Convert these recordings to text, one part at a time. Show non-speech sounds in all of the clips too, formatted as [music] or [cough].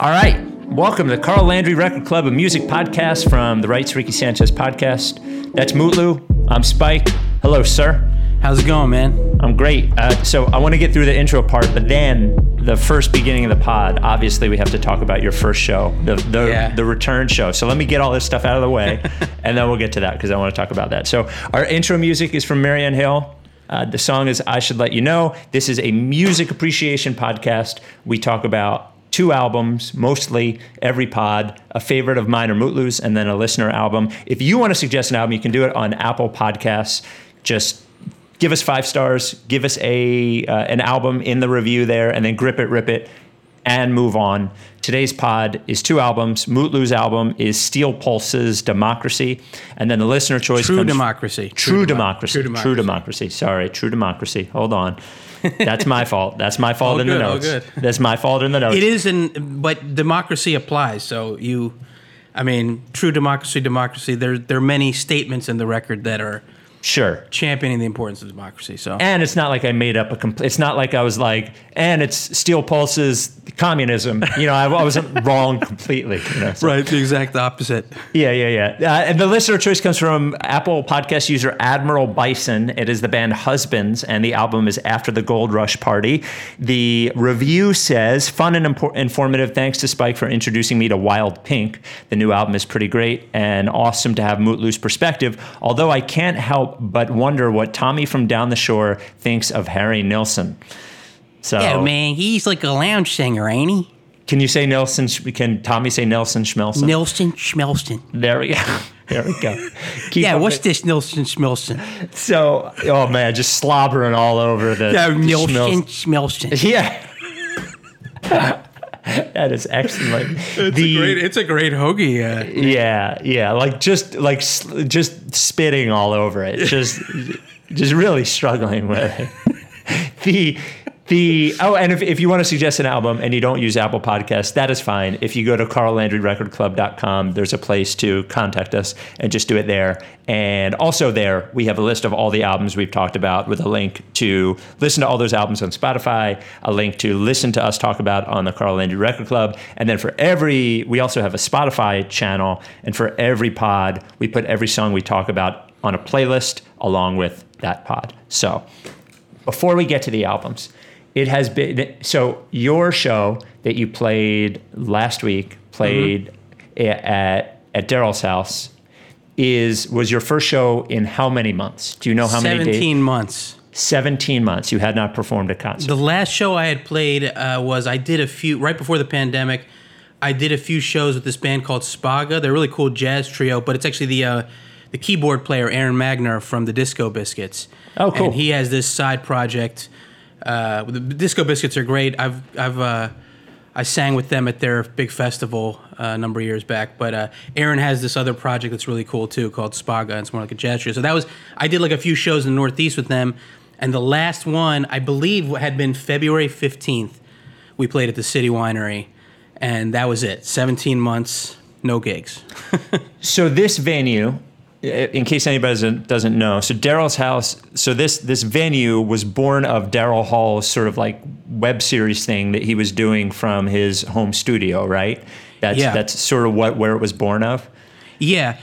All right. Welcome to the Carl Landry Record Club, a music podcast from the Rights Ricky Sanchez podcast. That's Mutlu. I'm Spike. Hello, sir. How's it going, man? I'm great. Uh, so I want to get through the intro part, but then the first beginning of the pod, obviously we have to talk about your first show, the the, Yeah. the return show. So let me get all this stuff out of the way, [laughs] and then we'll get to that because I want to talk about that. So our intro music is from Marianne Hill. Uh, the song is "I Should Let You Know." This is a music appreciation podcast. We talk about two albums, mostly every pod. A favorite of mine are Mutlu's, and then a listener album. If you want to suggest an album, you can do it on Apple Podcasts. Just give us five stars, give us a uh, an album in the review there, and then grip it, rip it, and move on. Today's pod is two albums. Mutlu's album is Steel Pulse's Democracy, and then the listener choice True democracy. True, Demo- democracy. True True democracy. democracy. Sorry, true democracy. Hold on. That's my [laughs] fault. That's my fault All in the good, all notes. good. That's my fault in the notes. It is, in, but democracy applies. So you, I mean, true democracy, democracy. There, there are many statements in the record that are Sure. championing the importance of democracy. So And it's not like I made up a complete. It's not like I was like, and it's Steel Pulse's communism. You know, I, I wasn't [laughs] wrong completely. You know, so- right, the exact opposite. Yeah, yeah, yeah. Uh, and the listener choice comes from Apple Podcast user Admiral Bison. It is the band Husbands, and the album is After the Gold Rush Party. The review says, fun and impor- informative. Thanks to Spike for introducing me to Wild Pink. The new album is pretty great and awesome to have Mutlu's perspective, although I can't help but wonder what Tommy from Down the Shore thinks of Harry Nilsson. So, Yeah, man, he's like a lounge singer, ain't he? can you say Nelson? Can Tommy say Nelson Schmelson? Nilsson Schmelson. there we go. [laughs] There we go. [laughs] Yeah, what's the- this Nilsson Schmelson? So, oh man, just slobbering all over the. Nilsson schmelz- Schmelson. [laughs] Yeah. [laughs] that is excellent. [laughs] The- it's a great hoagie. Uh, Yeah, yeah, like just like just spitting all over it, just [laughs] just really struggling with it. The the oh, and if, if you want to suggest an album and you don't use Apple Podcasts, that is fine. If you go to carllandryrecordclub.com, there's a place to contact us and just do it there. And also there, we have a list of all the albums we've talked about with a link to listen to all those albums on Spotify, a link to listen to us talk about on the Carl Landry Record Club, and then for every, we also have a Spotify channel, and for every pod, we put every song we talk about on a playlist along with that pod. So before we get to the albums, it has been so your show that you played last week, played a- at at Daryl's house, is was your first show in how many months? Do you know how many 17 months. 17 months. You had not performed a concert. The last show I had played uh, was I did a few right before the pandemic. I did a few shows with this band called Spaga. They're a really cool jazz trio, but it's actually the uh, the keyboard player Aaron Magner from the Disco Biscuits. Oh, cool. And he has this side project. Uh, the Disco Biscuits are great. I've I've uh, I sang with them at their big festival uh, a number of years back. But uh, Aaron has this other project that's really cool too, called Spaga. It's more like a jazz trio. So that was I did like a few shows in the Northeast with them, and the last one I believe had been February fifteenth. We played at the City Winery, and that was it. Seventeen months, no gigs. [laughs] So this venue, in case anybody doesn't, doesn't know, so Daryl's house. So this this venue was born of Daryl Hall's sort of like web series thing that he was doing from his home studio, right? That's Yeah. that's sort of what where it was born of. Yeah.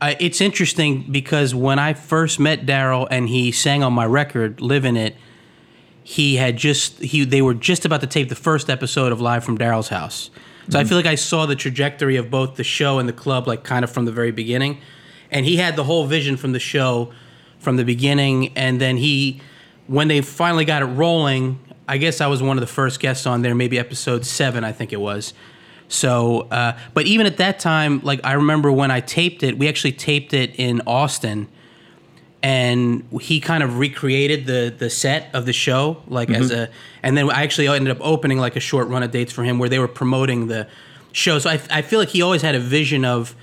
Uh, it's interesting because when I first met Daryl and he sang on my record, "Living It," he had just he they were just about to tape the first episode of Live from Daryl's House. So I feel like I saw the trajectory of both the show and the club, like kind of from the very beginning. And he had the whole vision from the show from the beginning. And then he, when they finally got it rolling, I guess I was one of the first guests on there, maybe episode seven, I think it was. So, uh, but even at that time, like I remember when I taped it, we actually taped it in Austin, and he kind of recreated the the set of the show, like as a, and then I actually ended up opening like a short run of dates for him where they were promoting the show. So I, I feel like he always had a vision of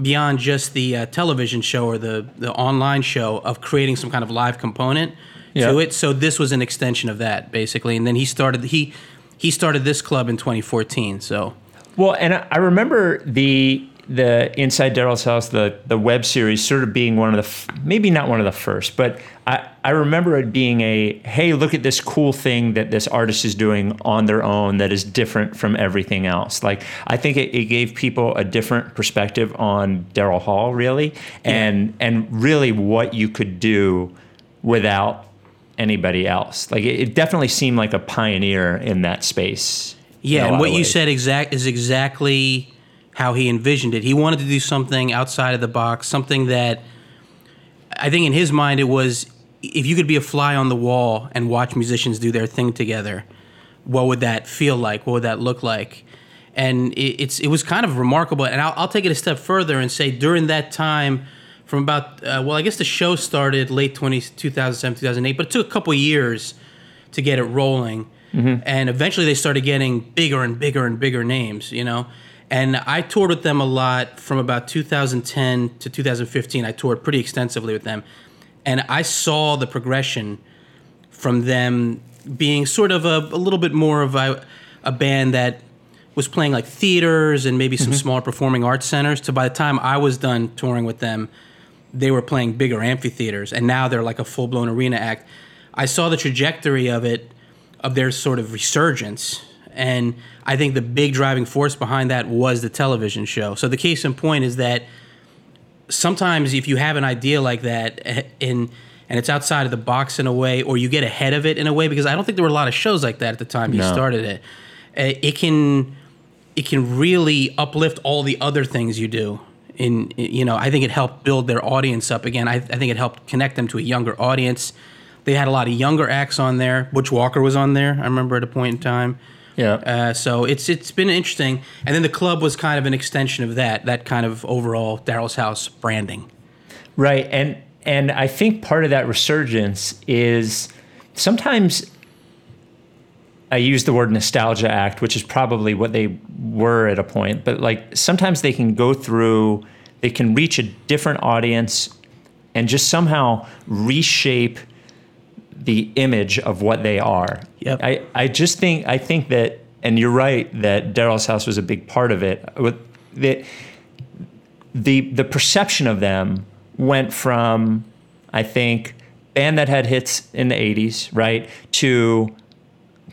beyond just the uh, television show or the the online show of creating some kind of live component Yeah. to it. So this was an extension of that basically, and then he started he he started this club in 2014. So. Well, and I I remember the the Inside Daryl's House, the the web series, sort of being one of the f- maybe not one of the first, but I I remember it being a hey, look at this cool thing that this artist is doing on their own that is different from everything else. Like I think it, it gave people a different perspective on Daryl Hall, really, and and really what you could do without anybody else. Like it, it definitely seemed like a pioneer in that space. Yeah, and what you said exact is exactly how he envisioned it. He wanted to do something outside of the box, something that I think in his mind it was if you could be a fly on the wall and watch musicians do their thing together, what would that feel like? What would that look like? And it, it's it was kind of remarkable. And I'll, I'll take it a step further and say during that time, from about uh, well, I guess the show started late 20, 2007, 2008, but it took a couple years to get it rolling. And eventually they started getting bigger and bigger and bigger names, you know. And I toured with them a lot from about 2010 to 2015. I toured pretty extensively with them. And I saw the progression from them being sort of a, a little bit more of a, a band that was playing like theaters and maybe some mm-hmm. smaller performing arts centers to by the time I was done touring with them, they were playing bigger amphitheaters and now they're like a full blown arena act. I saw the trajectory of it, of their sort of resurgence. And I think the big driving force behind that was the television show. So the case in point is that sometimes if you have an idea like that eh, in and it's outside of the box in a way or you get ahead of it in a way because I don't think there were a lot of shows like that at the time you No. started it. eh, It can it can really uplift all the other things you do. In you know, I think it helped build their audience up again. I, I think it helped connect them to a younger audience. They had a lot of younger acts on there. Butch Walker was on there. I remember at a point in time. Yeah. Uh, so it's it's been interesting. And then the club was kind of an extension of that. That kind of overall Daryl's House branding. Right, and and I think part of that resurgence is sometimes I use the word nostalgia act, which is probably what they were at a point, but like sometimes they can go through, they can reach a different audience and just somehow reshape the image of what they are. Yep. I, I just think I think that and you're right that Daryl's house was a big part of it. With the the the perception of them went from I think band that had hits in the 80s, right, to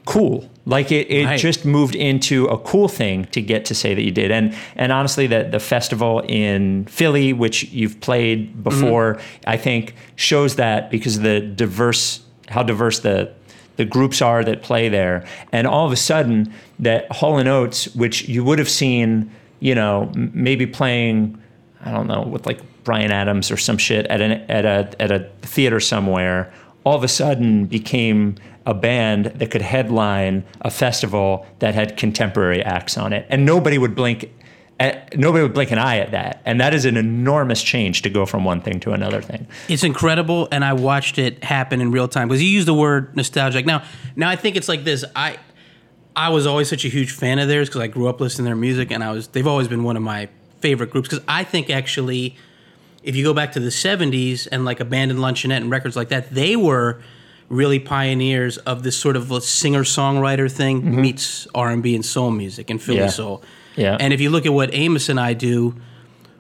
cool. Like it, it Right. just moved into a cool thing to get to say that you did. And and honestly that the festival in Philly, which you've played before, mm-hmm. I think shows that because of the diverse how diverse the the groups are that play there. And all of a sudden that Hall and Oates, which you would have seen, you know, maybe playing I don't know, with like Bryan Adams or some shit at an at a at a theater somewhere, all of a sudden became a band that could headline a festival that had contemporary acts on it, and nobody would blink. Eh, Nobody would blink an eye at that, and that is an enormous change to go from one thing to another thing. It's incredible, and I watched it happen in real time because you used the word nostalgic. Now, now I think it's like this. I I was always such a huge fan of theirs because I grew up listening to their music, and I was they've always been one of my favorite groups because I think actually, if you go back to the '70s and like Abandoned Luncheonette and records like that, they were really pioneers of this sort of singer songwriter thing meets R&B and soul music and Philly Yeah. soul. Yeah. And if you look at what Amos and I do,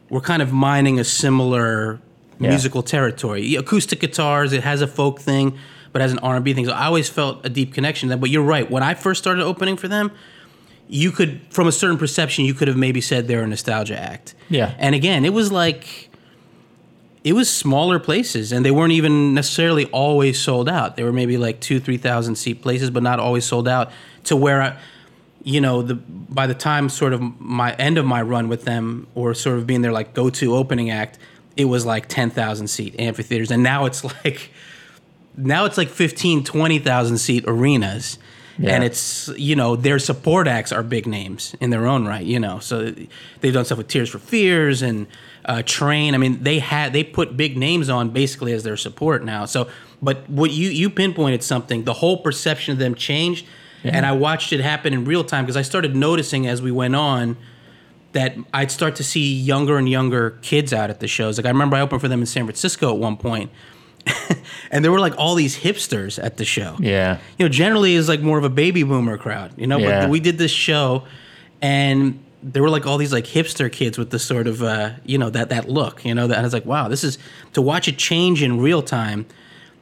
we're kind of mining a similar Yeah. musical territory. Acoustic guitars, it has a folk thing, but has an R&B thing. So I always felt a deep connection to that. But you're right. When I first started opening for them, you could, from a certain perception, you could have maybe said they're a nostalgia act. Yeah. And again, it was like, it was smaller places, and they weren't even necessarily always sold out. They were maybe like two, three thousand seat places, but not always sold out. To where, I, you know, the by the time sort of my end of my run with them, or sort of being their like go to opening act, it was like ten thousand seat amphitheaters, and now it's [laughs] like now it's like 15 20,000 seat arenas. Yeah. and it's you know their support acts are big names in their own right you know. So they've done stuff with tears for fears and uh, train. I mean they had they put big names on basically as their support now. So but what you you pinpointed something the whole perception of them changed and i watched it happen in real time because i started noticing as we went on that I'd start to see younger and younger kids out at the shows. Like I remember I opened for them in San Francisco at one point, [laughs] and there were like all these hipsters at the show. Yeah. You know, generally is like more of a baby boomer crowd. You know, Yeah. but we did this show, and there were like all these like hipster kids with the sort of uh, you know that that look, you know. That, I was like, wow, this is to watch it change in real time,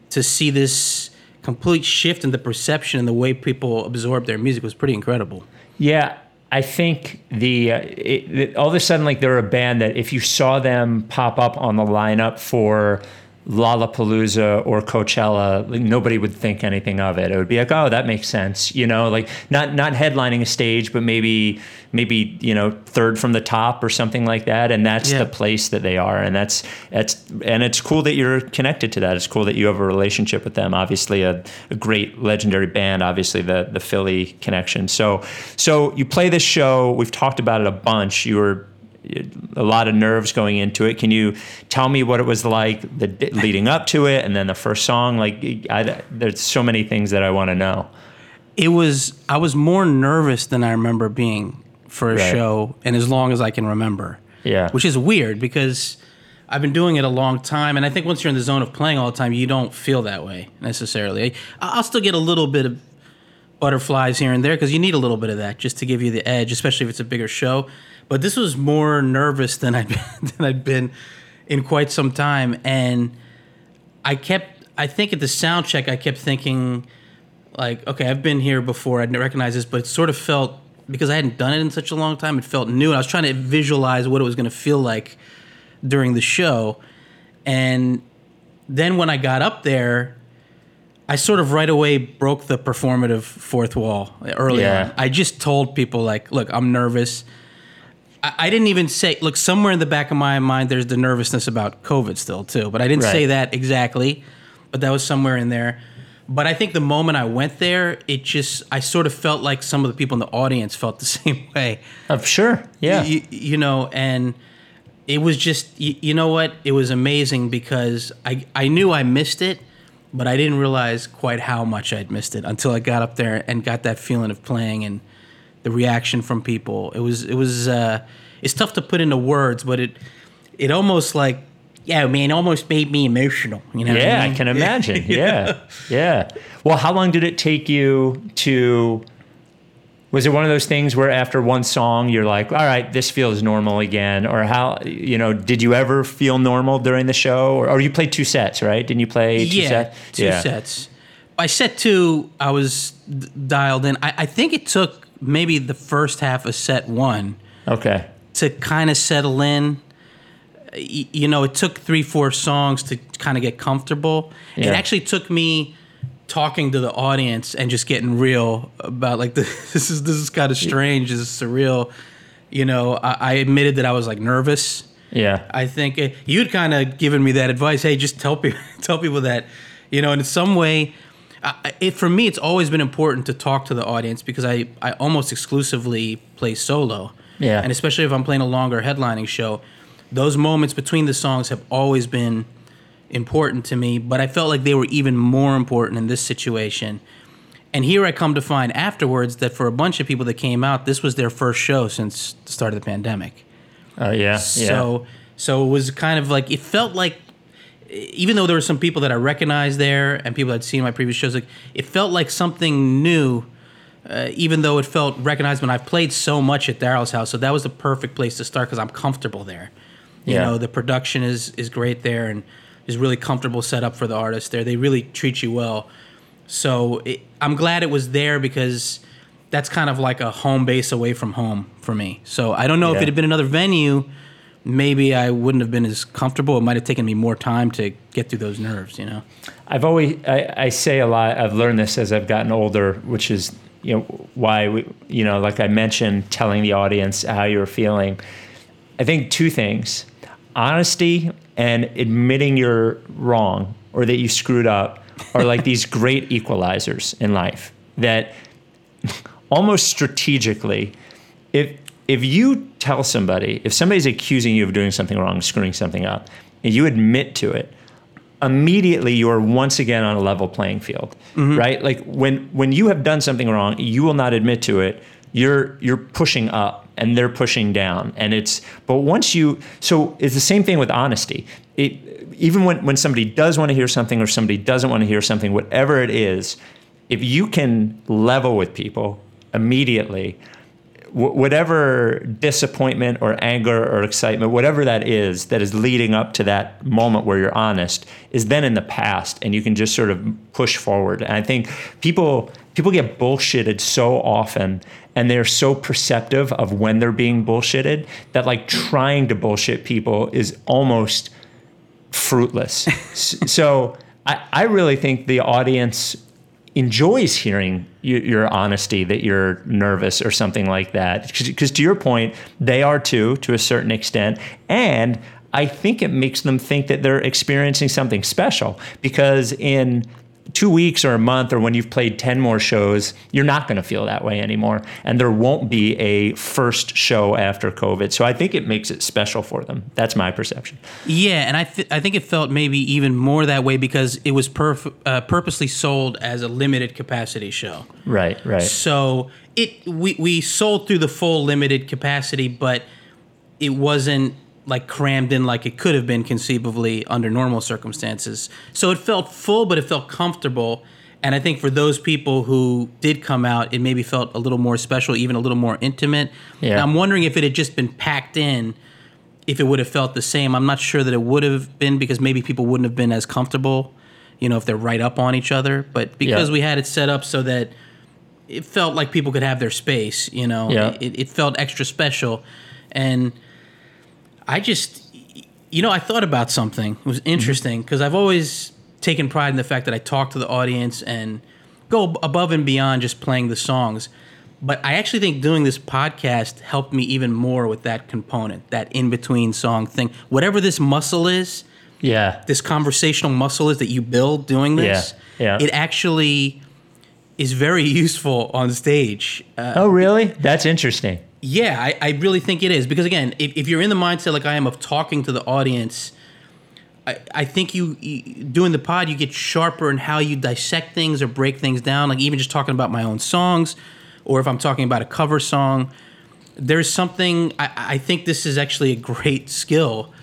to see this complete shift in the perception and the way people absorb their music was pretty incredible. Yeah, I think the uh, it, it, all of a sudden like they're a band that if you saw them pop up on the lineup for Lollapalooza or Coachella, like, nobody would think anything of it. It would be like, oh, that makes sense, you know, like not not headlining a stage, but maybe maybe you know third from the top or something like that. And that's Yeah. the place that they are, and that's that's and it's cool that you're connected to that. It's cool that you have a relationship with them. Obviously, a, a great legendary band. Obviously, the the Philly connection. So so you play this show. We've talked about it a bunch. You were a lot of nerves going into it. Can you tell me what it was like the leading up to it, and then the first song? Like, I, there's so many things that I want to know. It was I was more nervous than I remember being for a Right. show, and as long as I can remember. Yeah. which is weird because I've been doing it a long time, and I think once you're in the zone of playing all the time, you don't feel that way necessarily. I- I'll still get a little bit of butterflies here and there because you need a little bit of that just to give you the edge, especially if it's a bigger show. But this was more nervous than I'd [laughs] than I'd been in quite some time, and I kept. I think at the sound check, I kept thinking, like, okay, I've been here before. I didn't recognize this, but it sort of felt because I hadn't done it in such a long time. It felt new, and I was trying to visualize what it was going to feel like during the show. And then when I got up there, I sort of right away broke the performative fourth wall early Yeah. on. I just told people like, "Look, I'm nervous." I, I didn't even say, "Look, somewhere in the back of my mind, there's the nervousness about COVID still too," but I didn't say that exactly. But that was somewhere in there. But I think the moment I went there, it just I sort of felt like some of the people in the audience felt the [laughs] same way Uh, sure. Yeah. you, you know and it was just you, you know what it was amazing because I, I knew i missed it but i didn't realize quite how much i'd missed it until i got up there and got that feeling of playing and the reaction from people it was it was uh, it's tough to put into words but it it almost like yeah man almost made me emotional you know Yeah, I mean? can imagine. [laughs] Yeah, yeah. Well, how long did it take you to? Was it one of those things where after one song you're like, "All right, this feels normal again," or how? You know, did you ever feel normal during the show, or, or you played two sets, right? Didn't you play two yeah, sets? two sets. By set two, I was d- dialed in. I, I think it took maybe the first half of set one Okay. to kind of settle in. You know, it took three, four songs to kind of get comfortable. It actually took me talking to the audience and just getting real about like [laughs] this is this is kind of strange, this is surreal. You know, I, I admitted that I was like nervous. Yeah. I think uh, you'd kind of given me that advice. Hey, just tell people [laughs] tell people that, you know, and in some way, I, it for me, it's always been important to talk to the audience because I I almost exclusively play solo. Yeah. and especially if I'm playing a longer headlining show, those moments between the songs have always been important to me. But I felt like they were even more important in this situation. And here I come to find afterwards that for a bunch of people that came out, this was their first show since the start of the pandemic. Oh yeah. Yeah. So so it was kind of like it felt like even though there were some people that I recognized there and people I'd seen in my previous shows, like it felt like something new. Uh, even though it felt recognized when I've played so much at Daryl's house, so that was the perfect place to start because I'm comfortable there. You Yeah. know, the production is is great there and is really comfortable setup for the artists there. They really treat you well. So it, I'm glad it was there because that's kind of like a home base away from home for me. So I don't know if it had been another venue, maybe I wouldn't have been as comfortable. It might have taken me more time to get through those nerves, you know? I've always I, I say a lot. I've learned this as I've gotten older, which is you know why we you know like I mentioned telling the audience how you were feeling. I think two things: honesty and admitting you're wrong or that you screwed up are like these [laughs] great equalizers in life that almost strategically if if you tell somebody if somebody's accusing you of doing something wrong screwing something up and you admit to it immediately you are once again on a level playing field mm-hmm. right? Like when when you have done something wrong you will not admit to it. You're you're pushing up and they're pushing down. And it's but once you so it's the same thing with honesty. It even when when somebody does want to hear something or somebody doesn't want to hear something whatever it is if you can level with people immediately wh- whatever disappointment or anger or excitement, whatever that is, that is leading up to that moment where you're honest, is then in the past, and you can just sort of push forward. And I think people people get bullshitted so often and they're so perceptive of when they're being bullshitted that like trying to bullshit people is almost fruitless. [laughs] so I, I really think the audience enjoys hearing you, your honesty that you're nervous or something like that. Because to your point, they are too, to a certain extent. And I think it makes them think that they're experiencing something special because in two weeks or a month or when you've played 10 more shows, you're not going to feel that way anymore. And there won't be a first show after COVID. So I think it makes it special for them. That's my perception. Yeah. And I, th- I think it felt maybe even more that way because it was perf- uh, purposely sold as a limited capacity show. Right, right. So it we, we sold through the full limited capacity, but it wasn't like crammed in like it could have been conceivably under normal circumstances. So it felt full, but it felt comfortable. And I think for those people who did come out, it maybe felt a little more special, even a little more intimate. Yeah. I'm wondering if it had just been packed in, if it would have felt the same. I'm not sure that it would have been because maybe people wouldn't have been as comfortable, you know, if they're right up on each other. But because Yeah. we had it set up so that it felt like people could have their space, you know, Yeah. it, it felt extra special. And I just, you know, I thought about something. It was interesting because I've always taken pride in the fact that I talk to the audience and go above and beyond just playing the songs. But I actually think doing this podcast helped me even more with that component, that in between song thing. Whatever this muscle is, Yeah. this conversational muscle is that you build doing this, Yeah, yeah. it actually is very [laughs] useful on stage. Uh, Oh, really? That's interesting. Yeah, I, I really think it is because again, if, if you're in the mindset like I am of talking to the audience, I, I think you, you doing the pod you get sharper in how you dissect things or break things down. Like even just talking about my own songs, or if I'm talking about a cover song, there's something I, I think this is actually a great skill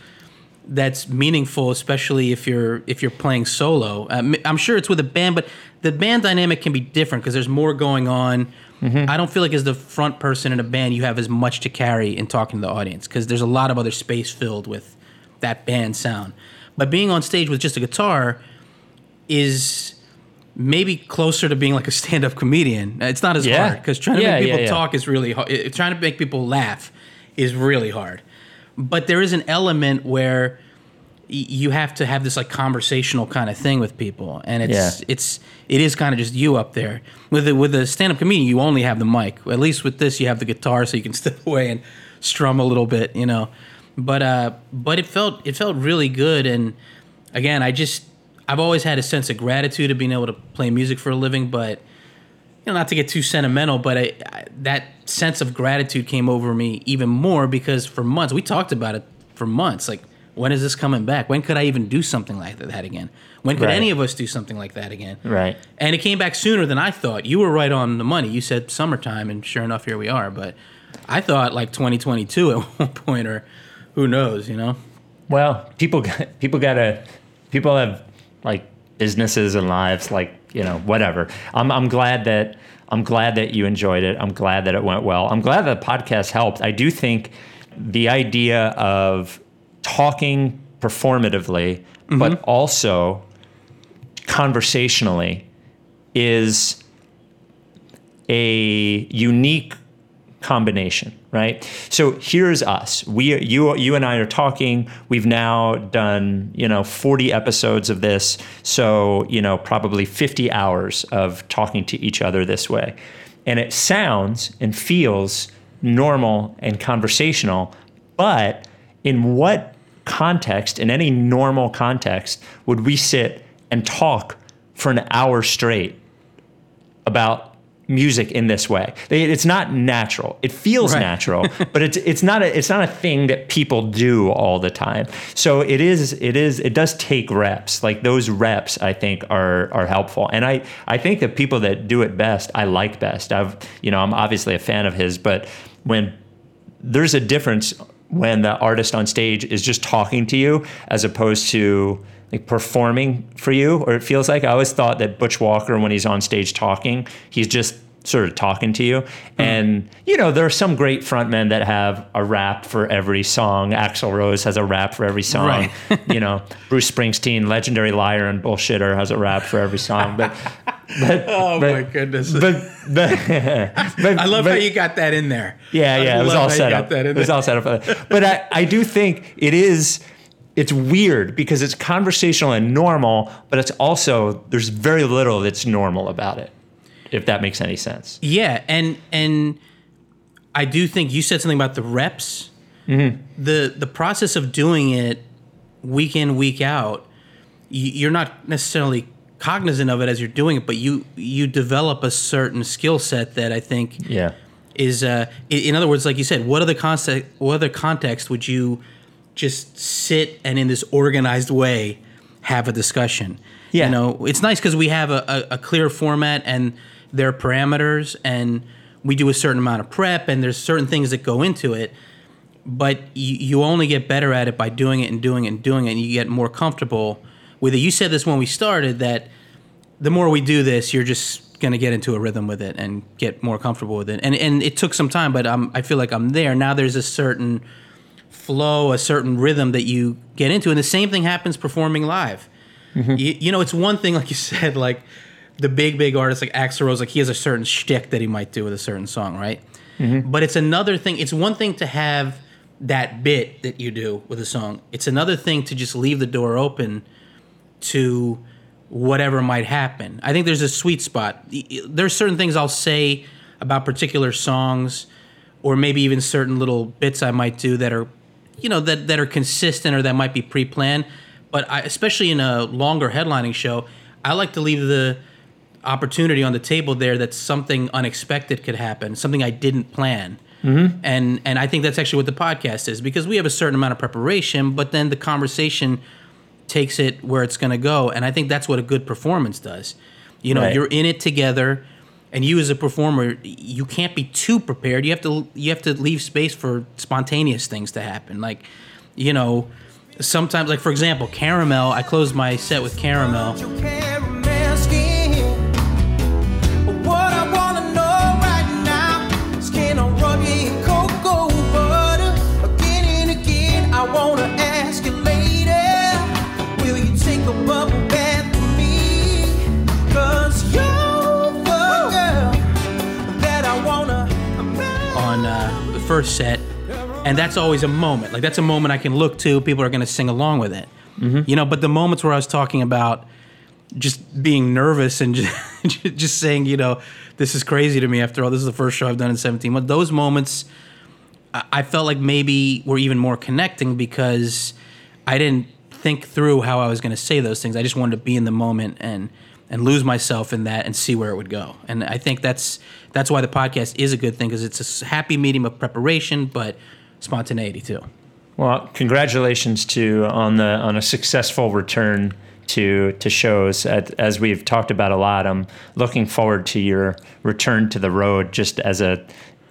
that's meaningful, especially if you're if you're playing solo. Um, I'm sure it's with a band, but the band dynamic can be different because there's more going on. Mm-hmm. I don't feel like as the front person in a band, you have as much to carry in talking to the audience because there's a lot of other space filled with that band sound. But being on stage with just a guitar is maybe closer to being like a [laughs] stand-up comedian. It's not as Yeah. hard because trying to Yeah, make people yeah. talk is really hard. Trying to make people laugh is really hard. But there is an element where you have to have this like conversational kind of thing with people, and it's Yeah. it's it is kind of just you up there. With a, with a stand-up comedian, you only have the mic. At least with this, you have the guitar, so you can [laughs] step away and strum a little bit, you know. But uh, but it felt it felt really good, and again, I just I've always had a sense of gratitude of being able to play music for a living, but you know, not to get too sentimental, but I, I, that sense of gratitude came over me even more because for months we talked about it for months. Like, when is this coming back? When could I even do something like that again? When could Right. any of us do something like that again? Right. And it came back sooner than I thought. You were right on the money. You said summertime, and sure enough, here we are. But I thought like 2022 at [laughs] one point, or who knows, you know? Well, people got, people gotta people have like businesses and lives, like you know whatever. I'm I'm glad that I'm glad that you enjoyed it. I'm glad that it went well. I'm glad that the podcast helped. I do think the idea of talking performatively, but mm-hmm. also conversationally, is a unique combination, right? So here's us. We you you and I are talking. We've now done, you know, 40 episodes of this. So, you know, probably 50 hours of talking to each other this way. And it sounds and feels normal and conversational, but in what context, in any normal context, would we sit and talk for an hour straight about music in this way. It's not natural. It feels Right. natural, [laughs] but it's it's not a it's not a thing that people do all the time. So it is it is it does take reps. Like those reps I think are are helpful. And I I think that people that do it best, I like best. I've you know, I'm obviously a fan of his, but when there's a difference when the artist on stage is just talking to you as opposed to like performing for you or it feels like i always thought that butch walker when he's on stage talking he's just sort of talking to you. Mm-hmm. And you know, there are some great frontmen that have a rap for every song. Axl Rose has a rap for every song. Right. you know, Bruce Springsteen, legendary liar and bullshitter, has a rap for every song. But, but [laughs] Oh but, my goodness! But, but, [laughs] I love how you got that in there. yeah, I yeah, it was all set up. It was all set up. But I, I do think it is. It's weird because it's conversational and normal, but it's also there's very little that's normal about it. If that makes any sense. Yeah, and and I do think you said something about the reps. Mm-hmm. The the process of doing it week in week out, you're not necessarily cognizant of it as you're doing it, but you you develop a certain skill set that I think Yeah. is uh, in other words, like you said, what other context, what other context would you just sit and in this organized way have a discussion? Yeah. you know, it's nice because we have a, a, a clear format and there are parameters, and we do a certain amount of prep, and there's certain things that go into it. But you, you only get better at it by doing it and doing it and doing it, and you get more comfortable with it. You said this when we started that the more we do this, you're just going to get into a rhythm with it and get more comfortable with it. And and it took some time, but I'm, I feel like I'm there now. There's a certain flow, a certain rhythm that you get into, and the same thing happens performing live. Mm-hmm. You, you know, it's one thing, like you [laughs] said, like the big big artists like Axl Rose, like he has a certain shtick that he might do with a certain song, right? Mm-hmm. But it's another thing. It's one thing to have that bit that you do with a song. It's another thing to just leave the door open to whatever might happen. I think there's a sweet spot. There's certain things I'll say about particular songs or maybe even certain little bits I might do that are you know that that are consistent or that might be pre-planned, but I, especially in a longer headlining show, I like to leave the opportunity on the table there that something unexpected could happen, something I didn't plan. Mm-hmm. And and I think that's actually what the podcast is because we have a certain amount of preparation, but then the conversation takes it where it's going to go, and I think that's what a good performance does. You know, Right. you're in it together, and you as a performer, you can't be too prepared. You have to you have to leave space for spontaneous things to happen. Like, you know, sometimes like for example, caramel. I closed my set with caramel. First set, and that's always a moment. Like that's a moment I can look to. People are going to sing along with it, mm-hmm. you know. But the moments where I was talking about just being nervous and [laughs] just, just saying, you know, this is crazy to me. After all, this is the first show I've done in 17 months. Those moments, I I felt like maybe were even more connecting because I didn't think through how I was going to say those things. I just wanted to be in the moment and and lose myself in that and see where it would go. And I think that's that's why the podcast is a good thing because it's a happy medium of preparation, but spontaneity too. Well, congratulations to on the on a successful return to to shows. At, as we've talked about a lot, I'm looking forward to your return to the road, just as a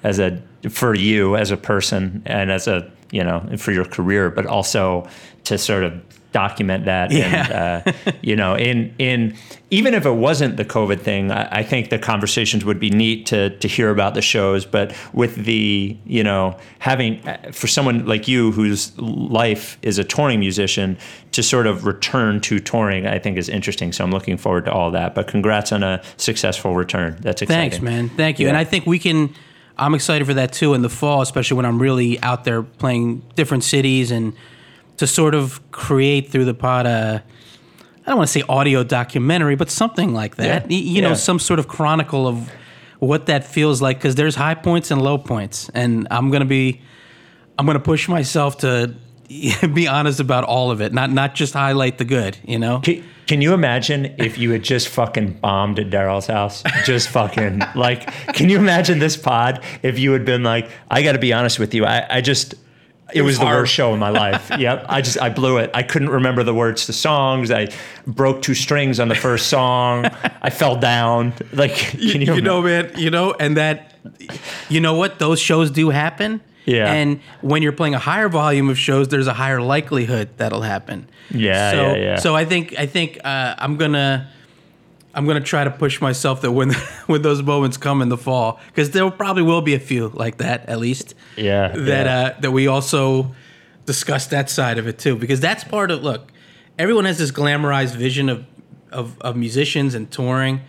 as a for you as a person and as a you know for your career, but also to sort of document that Yeah. and uh, you know in in even if it wasn't the covid thing I, I think the conversations would be neat to to hear about the shows but with the you know having uh, for someone like you whose life is a touring musician to sort of return to touring i think is interesting so i'm looking forward to all that but congrats on a successful return that's exciting Thanks, man. Thank you. And I think we can. I'm excited for that too in the fall, especially when I'm really out there playing different cities and to sort of create through the pod a. I don't want to say audio documentary, but something like that. Yeah. Y- You know, some sort of chronicle of what that feels like because there's high points and low points, and I'm gonna be, I'm gonna push myself to [laughs] be honest about all of it, not not just highlight the good. You know, Can, can you imagine if you had just fucking bombed at Daryl's house? Just fucking [laughs] like, can you imagine this pod if you had been like, I got to be honest with you, I, I just. It, was, was the worst show in my life. [laughs] yep, I just I blew it. I couldn't remember the words to songs. I broke two strings on the first song. [laughs] I fell down. Like, can you, you know, man, you know, and that, you know what, those shows do happen. Yeah. And when you're playing a higher volume of shows, there's a higher likelihood that'll happen. Yeah, So, yeah, yeah. so I think I think uh, I'm gonna. I'm gonna try to push myself that when [laughs] when those moments come in the fall, because there probably will be a few like that at least. Yeah, That yeah. uh, that we also discuss that side of it too, because that's part of look. Everyone has this glamorized vision of of, of musicians and touring.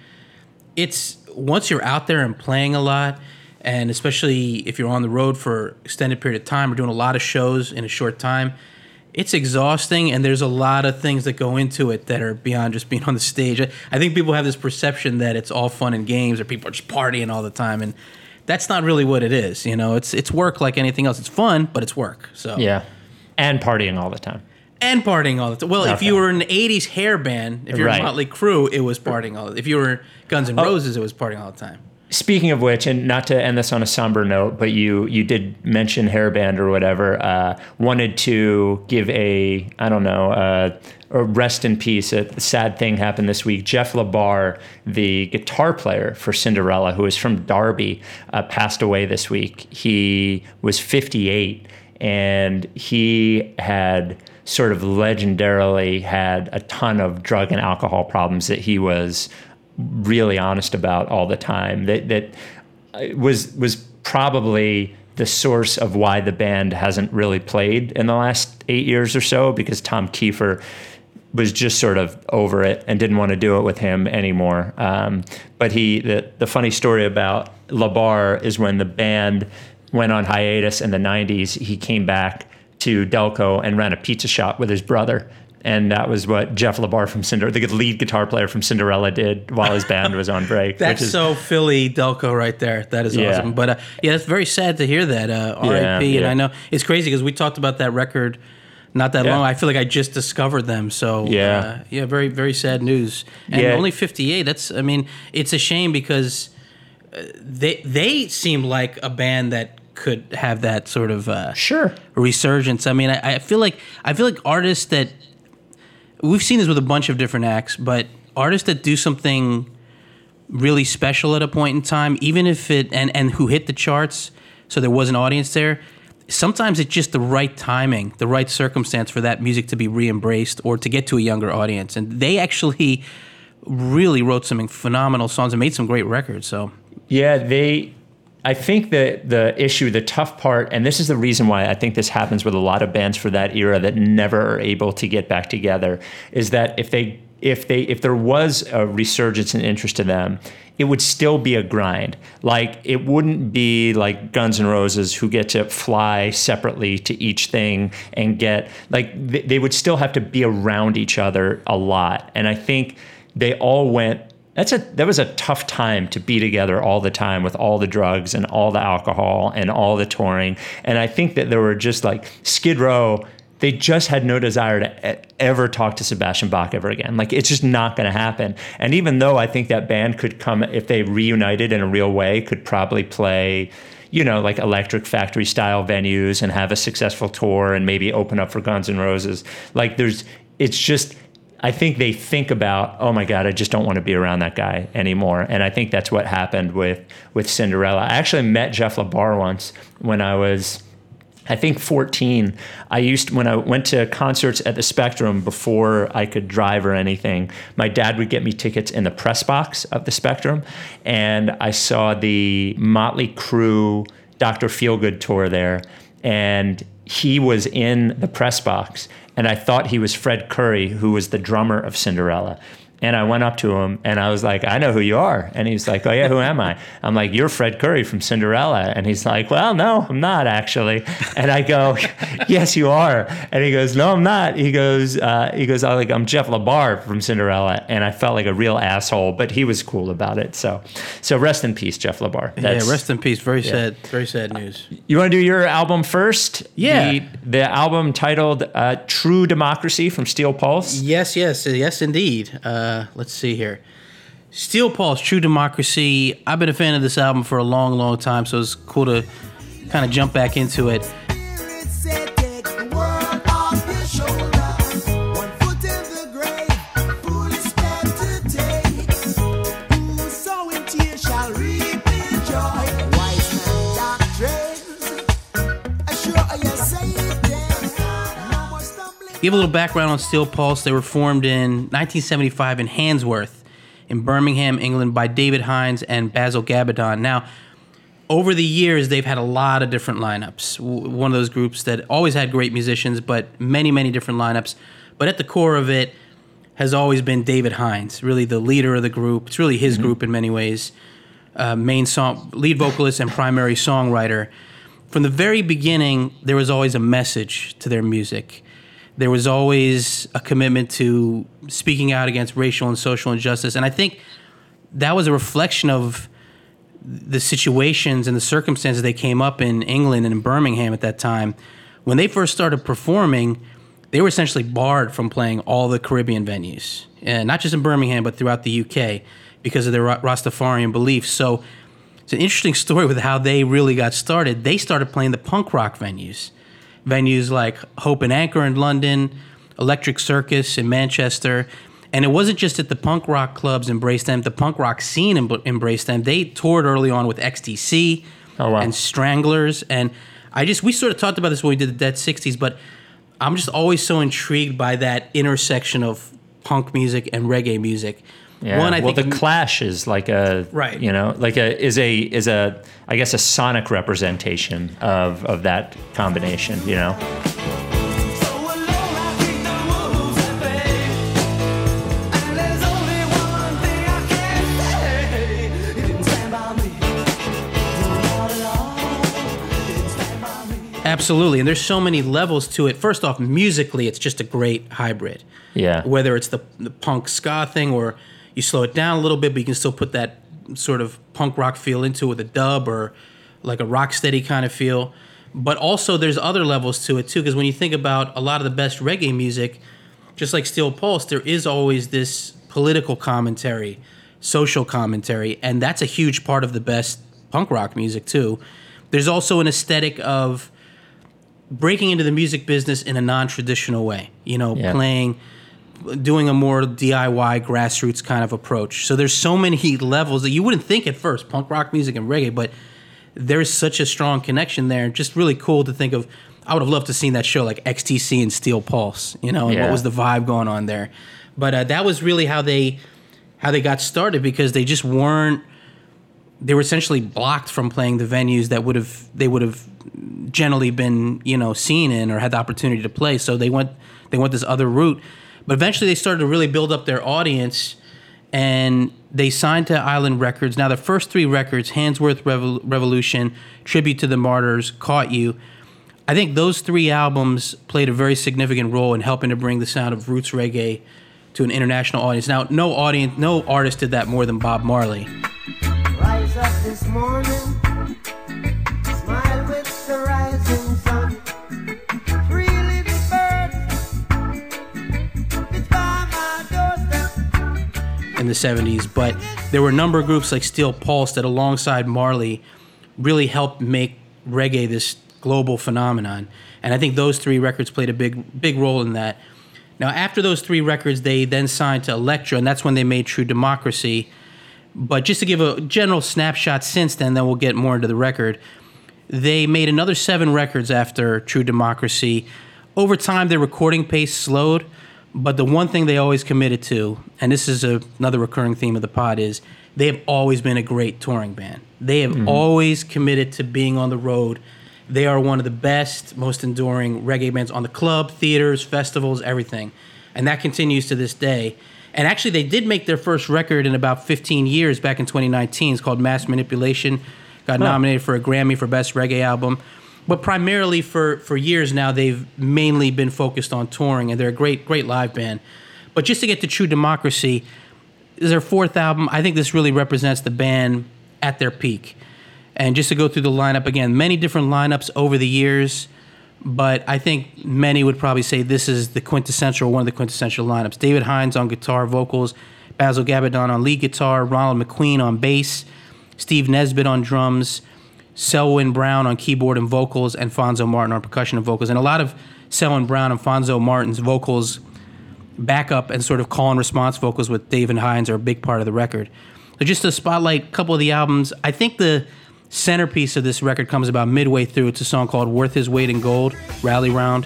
It's once you're out there and playing a lot, and especially if you're on the road for extended period of time or doing a lot of shows in a short time, it's exhausting and there's a lot of things that go into it that are beyond just being on the stage. I, I think people have this perception that it's all fun and games or people are just partying all the time and that's not really what it is. You know, it's it's work like anything else. It's fun, but it's work. So Yeah. And partying all the time. and partying all the time. Well, if you were an '80s hair band, if you're Right. Motley Crue, it was partying all. The, time. if you were Guns N' Oh. Roses, it was partying all the time. Speaking of which, and not to end this on a somber note, but you you did mention hairband or whatever. Uh, wanted to give a I don't know uh, a rest in peace. A sad thing happened this week. Jeff LaBar, the guitar player for Cinderella, who is from Darby, uh, passed away this week. He was 58, and he had sort of legendarily had a ton of drug and alcohol problems that he was really honest about all the time. That that uh, was was probably the source of why the band hasn't really played in the last eight years or so because Tom Kiefer was just sort of over it and didn't want to do it with him anymore. Um, but he the the funny story about Labar is when the band went on hiatus in the 90s, he came back to Delco and ran a pizza shop with his brother. And that was what Jeff LaBar from Cinderella, the lead guitar player from Cinderella, did while his band was on break. That's which is, so Philly Delco right there. That is Yeah. awesome. But uh, yeah, it's very sad to hear that. Uh, R.I.P. Yeah, And. I know it's crazy because we talked about that record not that Yeah. long. I feel like I just discovered them. So Yeah. uh, yeah, very very sad news. And Yeah. only 58. That's I mean, it's a shame because uh, they they seem like a band that could have that sort of uh, Sure. resurgence. I mean, I, I feel like I feel like artists that we've seen this with a bunch of different acts, but artists that do something really special at a point in time, even if it and and who hit the charts, so there was an audience there. Sometimes it's just the right timing, the right circumstance for that music to be re-embraced or to get to a younger audience. And they actually really wrote some phenomenal songs and made some great records. So Yeah, they. I think that the issue, the tough part, and this is the reason why I think this happens with a lot of bands for that era that never are able to get back together, is that if they if they if there was a resurgence in interest to them, it would still be a grind. Like it wouldn't be like Guns N' Roses who get to fly separately to each thing and get like they, they would still have to be around each other a lot. And I think they all went that's a that was a tough time to be together all the time with all the drugs and all the alcohol and all the touring. And I think that there were just like Skid Row. They just had no desire to e- ever talk to Sebastian Bach ever again. Like it's just not going to happen. And even though I think that band could come if they reunited in a real way, could probably play you know, like electric factory style venues and have a successful tour and maybe open up for Guns N' Roses. Like there's, it's just, I think they think about, oh my God, I just don't want to be around that guy anymore. And I think that's what happened with, with Cinderella. I actually met Jeff LaBar once when I was, I think 14. I used when I went to concerts at the Spectrum before I could drive or anything. My dad would get me tickets in the press box of the Spectrum, and I saw the Motley Crue Dr. Feelgood tour there, and he was in the press box, and I thought he was Fred Coury, who was the drummer of Cinderella. And I went up to him and I was like, I know who you are. And he's like, Oh, yeah, who am I? [laughs] I'm like, You're Fred Coury from Cinderella. And he's like, Well, no, I'm not actually. And I go, [laughs] Yes, you are. And he goes, No, I'm not. He goes, uh, He goes, I like, I'm Jeff LaBar from Cinderella. And I felt like a real asshole, but he was cool about it. So, so rest in peace, Jeff LaBar. That's- yeah, rest in peace. Very sad. Very sad news. you want to do your album first? Yeah. The, the album titled uh, True Democracy from Steel Pulse. Yes, yes, yes, indeed. Uh, Uh, let's see here. Steel Pulse, True Democracy. I've been a fan of this album for a long, long time, so it's cool to kind of jump back into it. Give a little background on Steel Pulse. They were formed in 1975 in Handsworth in Birmingham, England, by David Hinds and Basil Gabbidon. Now, over the years, they've had a lot of different lineups. One of those groups that always had great musicians, but many, many different lineups. But at the core of it has always been David Hinds, really the leader of the group. It's really his group in many ways. Uh, main song, lead vocalist, and primary songwriter. From the very beginning, there was always a message to their music. There was always a commitment to speaking out against racial and social injustice. And I think that was a reflection of the situations and the circumstances they came up in England and in Birmingham at that time. When they first started performing, they were essentially barred from playing all the Caribbean venues, and not just in Birmingham, but throughout the UK because of their Rastafarian beliefs. So it's an interesting story with how they really got started. They started playing the punk rock venues, venues like Hope and Anchor in London, Electric Circus in Manchester. And it wasn't just that the punk rock clubs embraced them, the punk rock scene em- embraced them. They toured early on with XTC Oh, wow. and Stranglers. And I just, we sort of talked about this when we did the Dead 60s, but I'm just always so intrigued by that intersection of punk music and reggae music. Yeah. One, I well, think the Clash is like a Right. You know, like a is a is a I guess a sonic representation of of that combination. You know. So alone I kick the wolves at bay. And there's only one thing I can say. You didn't stand by me. Not at all. You didn't stand by me. Absolutely, and there's so many levels to it. First off, musically, it's just a great hybrid. Yeah. Whether it's the the punk ska thing, or you slow it down a little bit, but you can still put that sort of punk rock feel into it with a dub or like a rock steady kind of feel. But also, there's other levels to it too, because when you think about a lot of the best reggae music, just like Steel Pulse, there is always this political commentary, social commentary, and that's a huge part of the best punk rock music too. There's also an aesthetic of breaking into the music business in a non-traditional way. You know, Yeah. playing, doing a more DIY grassroots kind of approach. So there's so many levels that you wouldn't think at first, punk rock music and reggae, but there's such a strong connection there. Just really cool to think of. I would have loved to have seen that show like XTC and Steel Pulse, you know, and what was the vibe going on there. But uh, that was really how they how they got started because they just weren't they were essentially blocked from playing the venues that would have they would have generally been you know seen in or had the opportunity to play. So they went they went this other route, but eventually they started to really build up their audience, and they signed to Island Records. Now the first three records, Handsworth Revol- Revolution, Tribute to the Martyrs, Caught You. I think those three albums played a very significant role in helping to bring the sound of roots reggae to an international audience. Now, no audience, no artist did that more than Bob Marley. Rise up this morning, the 70s, but there were a number of groups like Steel Pulse that, alongside Marley, really helped make reggae this global phenomenon. And I think those three records played a big, big role in that. Now, after those three records, they then signed to Elektra, and that's when they made True Democracy. But just to give a general snapshot since then, then we'll get more into the record. They made another seven records after True Democracy. Over time, their recording pace slowed, but the one thing they always committed to, and this is a, another recurring theme of the pod, is they have always been a great touring band. They have mm-hmm. always committed to being on the road. They are one of the best, most enduring reggae bands on the club, theaters, festivals, everything. And that continues to this day. And actually, they did make their first record in about 15 years back in 2019. It's called Mass Manipulation. Got nominated for a Grammy for Best Reggae Album. But primarily for, for years now, they've mainly been focused on touring, and they're a great, great live band. But just to get to True Democracy, is their fourth album. I think this really represents the band at their peak. And just to go through the lineup again, many different lineups over the years, but I think many would probably say this is the quintessential, one of the quintessential lineups. David Hinds on guitar, vocals, Basil Gabbidon on lead guitar, Ronald McQueen on bass, Steve Nisbett on drums, Selwyn Brown on keyboard and vocals, and Fonzo Martin on percussion and vocals. And a lot of Selwyn Brown and Fonzo Martin's vocals backup and sort of call and response vocals with Dave and Hinds are a big part of the record. So just to spotlight a couple of the albums, I think the centerpiece of this record comes about midway through. It's a song called Worth His Weight in Gold, Rally Round.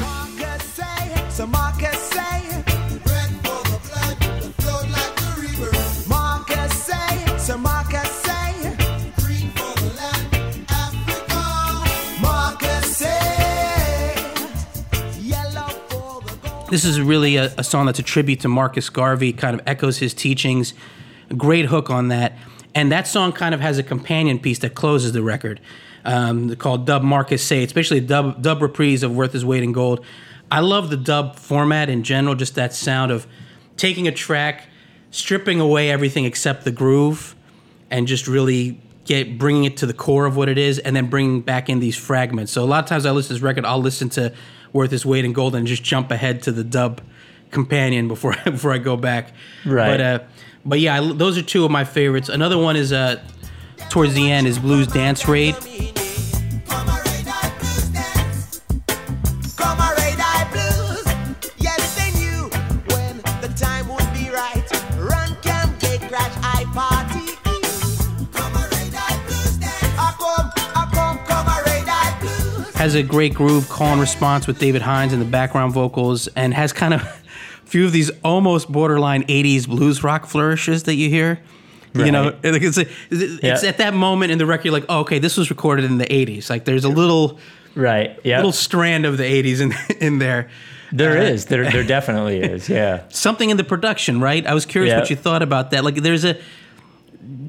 This is really a, a song that's a tribute to Marcus Garvey, kind of echoes his teachings. Great hook on that. And that song kind of has a companion piece that closes the record um, called Dub Marcus Say, It's basically a dub, dub reprise of Worth His Weight in Gold. I love the dub format in general, just that sound of taking a track, stripping away everything except the groove, and just really get bringing it to the core of what it is, and then bringing back in these fragments. So a lot of times I listen to this record, I'll listen to Worth His Weight in Gold and just jump ahead to the dub companion before [laughs] before I go back. Right. But uh, but yeah, I, those are two of my favorites. Another one is uh, towards the end is Blues Dance Raid. Has a great groove call and response with David Hinds in the background vocals and has kind of a [laughs] few of these almost borderline 80s blues rock flourishes that you hear. You know, Right. it's, it's Yeah. at that moment in the record, you're like, oh, okay, this was recorded in the 80s. Like there's a little Right. Yeah. little strand of the 80s in, [laughs] in there. There Uh, is. There there definitely is. Yeah. [laughs] Something in the production, right? I was curious Yeah. what you thought about that. Like there's a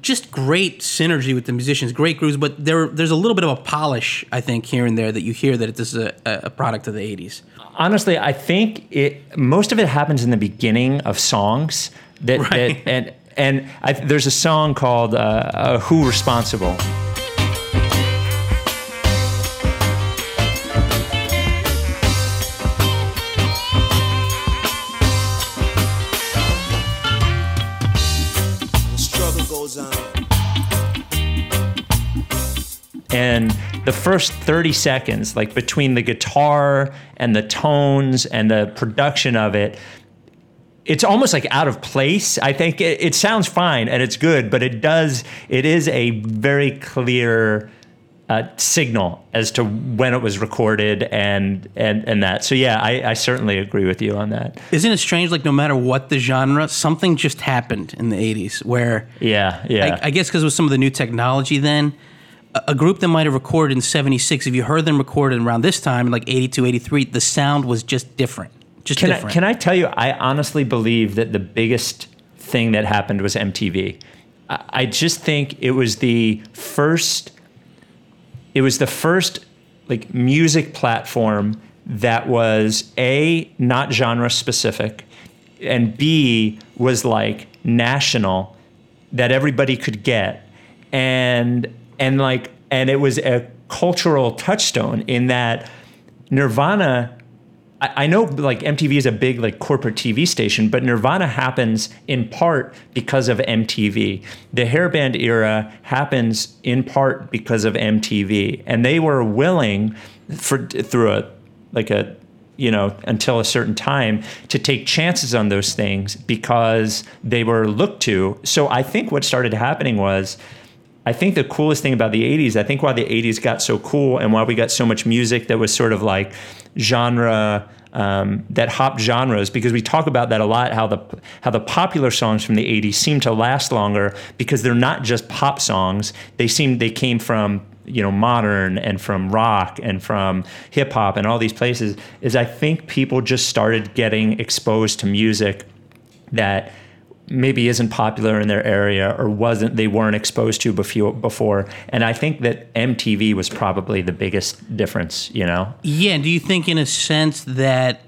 just great synergy with the musicians, great grooves, but there there's a little bit of a polish, I think, here and there that you hear that this is a, a product of the 80s. Honestly, I think it most of it happens in the beginning of songs that, Right. that and and I, there's a song called uh, uh, "Who Responsible." And the first 30 seconds like between the guitar and the tones and the production of it it's almost like out of place i think. It, it sounds fine and it's good but it does it is a very clear uh, signal as to when it was recorded and and and that. So yeah I, I certainly agree with you on that. Isn't it strange? Like no matter what the genre, something just happened in the '80s where yeah yeah. I, I guess because with some of the new technology, then a, group that might have recorded in '76, if you heard them recorded around this time, like '82, '83, the sound was just different. Just Can I, different. can I tell you, I honestly believe that the biggest thing that happened was MTV. I, I just think it was the first, it was the first like music platform that was A, not genre specific, and B, was like national that everybody could get and and like and it was a cultural touchstone in that nirvana I I know like MTV is a big like corporate TV station, but Nirvana happens in part because of MTV. The hairband era happens in part because of MTV, and they were willing for through a like a you know until a certain time to take chances on those things because they were looked to. So I think what started happening was I think the coolest thing about the 80s, I think why the 80s got so cool and why we got so much music that was sort of like genre um, that hop genres because we talk about that a lot how the how the popular songs from the 80s seem to last longer because they're not just pop songs. They seem they came from you know modern and from rock and from hip hop and all these places is I think people just started getting exposed to music that maybe isn't popular in their area or wasn't they weren't exposed to before before and i think that mtv was probably the biggest difference you know Yeah, do you think, in a sense, that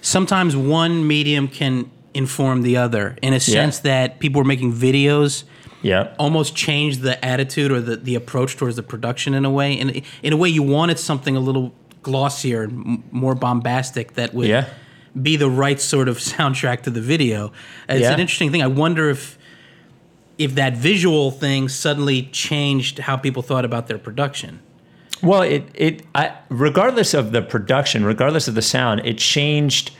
sometimes one medium can inform the other? In a sense that people were making videos yeah almost changed the attitude or the, the approach towards the production in a way. In, in a way, you wanted something a little glossier and more bombastic that would Yeah. Be the right sort of [laughs] soundtrack to the video. Uh, it's Yeah. an interesting thing. I wonder if if that visual thing suddenly changed how people thought about their production. Well, it it I, regardless of the production, regardless of the sound, it changed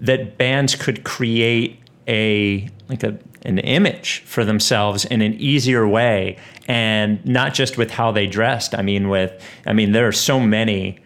that bands could create a like a an image for themselves in an easier way and not just with how they dressed. I mean with I mean there are so many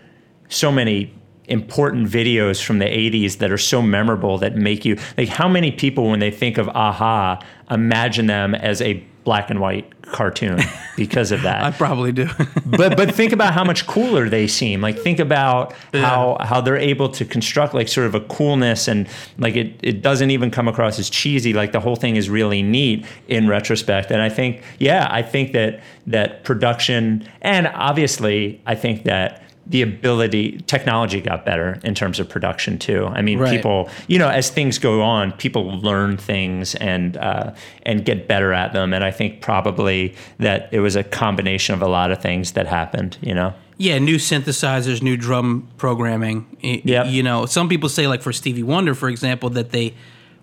so many important videos from the 80s that are so memorable that make you like how many people when they think of a-ha imagine them as a black and white cartoon [laughs] because of that I probably do. [laughs] but but think about how much cooler they seem. Like think about how how they're able to construct like sort of a coolness and like it it doesn't even come across as cheesy. Like the whole thing is really neat in retrospect. And I think yeah, I think that that production and obviously I think that the ability technology got better in terms of production too. I mean, Right. people you know as things go on, people learn things and uh, and get better at them. And I think probably that it was a combination of a lot of things that happened. You know. Yeah, new synthesizers, new drum programming. Y- Yep. You know, some people say, like for Stevie Wonder, for example, that they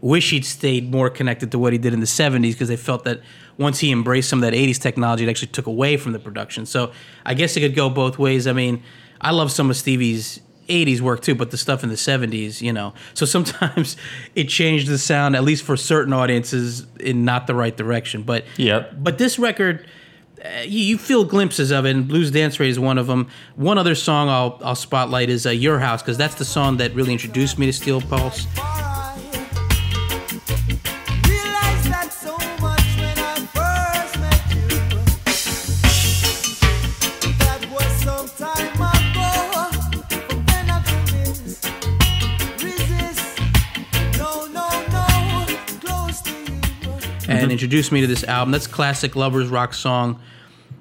wish he'd stayed more connected to what he did in the 70s because they felt that once he embraced some of that 80s technology, it actually took away from the production. So I guess it could go both ways. I mean, I love some of Stevie's 80s work too, but the stuff in the 70s, you know. So sometimes [laughs] it changed the sound, at least for certain audiences, in not the right direction. But Yep. but this record, uh, you, you feel glimpses of it, and Blues Dance Raid is one of them. One other song I'll, I'll spotlight is uh, Your House, because that's the song that really introduced me to Steel Pulse. Introduced me to this album. That's classic lovers rock song.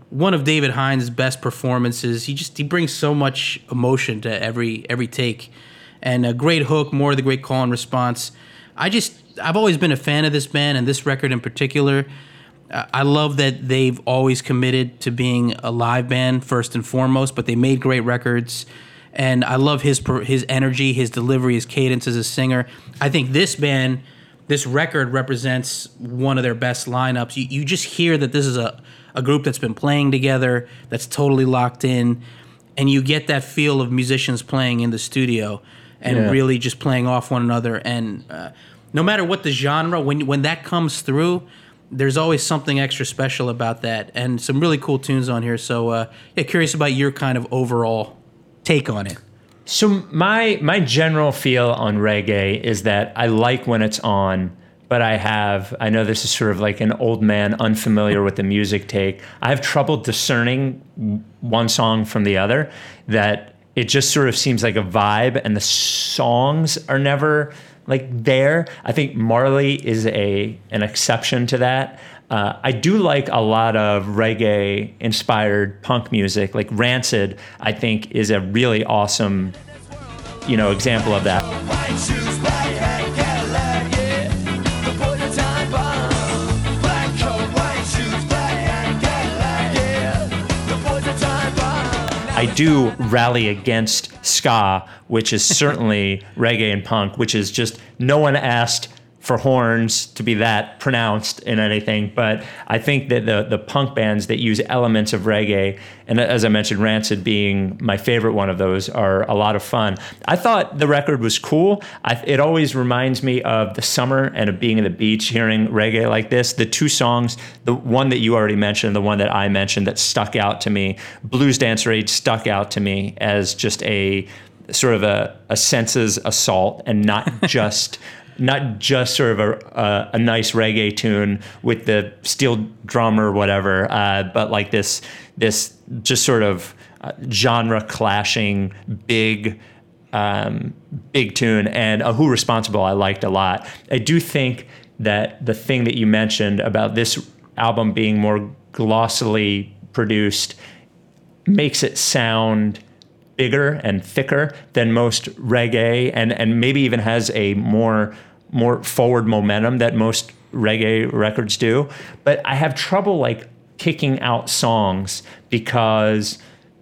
One of David Hinds' best performances. He just he brings so much emotion to every every take, and a great hook. More of the great call and response. I just I've always been a fan of this band and this record in particular. I love that they've always committed to being a live band first and foremost, but they made great records. And I love his his energy, his delivery, his cadence as a singer. I think this band, this record represents one of their best lineups. You, you just hear that this is a, a group that's been playing together, that's totally locked in, and you get that feel of musicians playing in the studio and Yeah. really just playing off one another. And uh, no matter what the genre, when when that comes through, there's always something extra special about that, and some really cool tunes on here. So, uh, yeah, curious about your kind of overall take on it. So my my general feel on reggae is that I like when it's on, but I have I know this is sort of like an old man unfamiliar with the music take. I have trouble discerning one song from the other. That it just sort of seems like a vibe, and the songs are never like there. I think Marley is a an exception to that. Uh, I do like a lot of reggae inspired punk music, like Rancid. I think is a really awesome, you know, example of that. I do rally against ska, which is certainly [laughs] reggae and punk, which is just no one asked for horns to be that pronounced in anything. But I think that the the punk bands that use elements of reggae, and as I mentioned, Rancid being my favorite one of those, are a lot of fun. I thought the record was cool. I, it always reminds me of the summer and of being at the beach, hearing reggae like this. The two songs, the one that you already mentioned, the one that I mentioned that stuck out to me, Blues Dance Raid stuck out to me as just a sort of a, a senses assault and not [laughs] just not just sort of a, a, a nice reggae tune with the steel drum or whatever, uh, but like this this just sort of uh, genre clashing big um, big tune and uh, who responsible I liked a lot. I do think that the thing that you mentioned about this album being more glossily produced makes it sound bigger and thicker than most reggae and and maybe even has a more more forward momentum that most reggae records do but i have trouble like kicking out songs because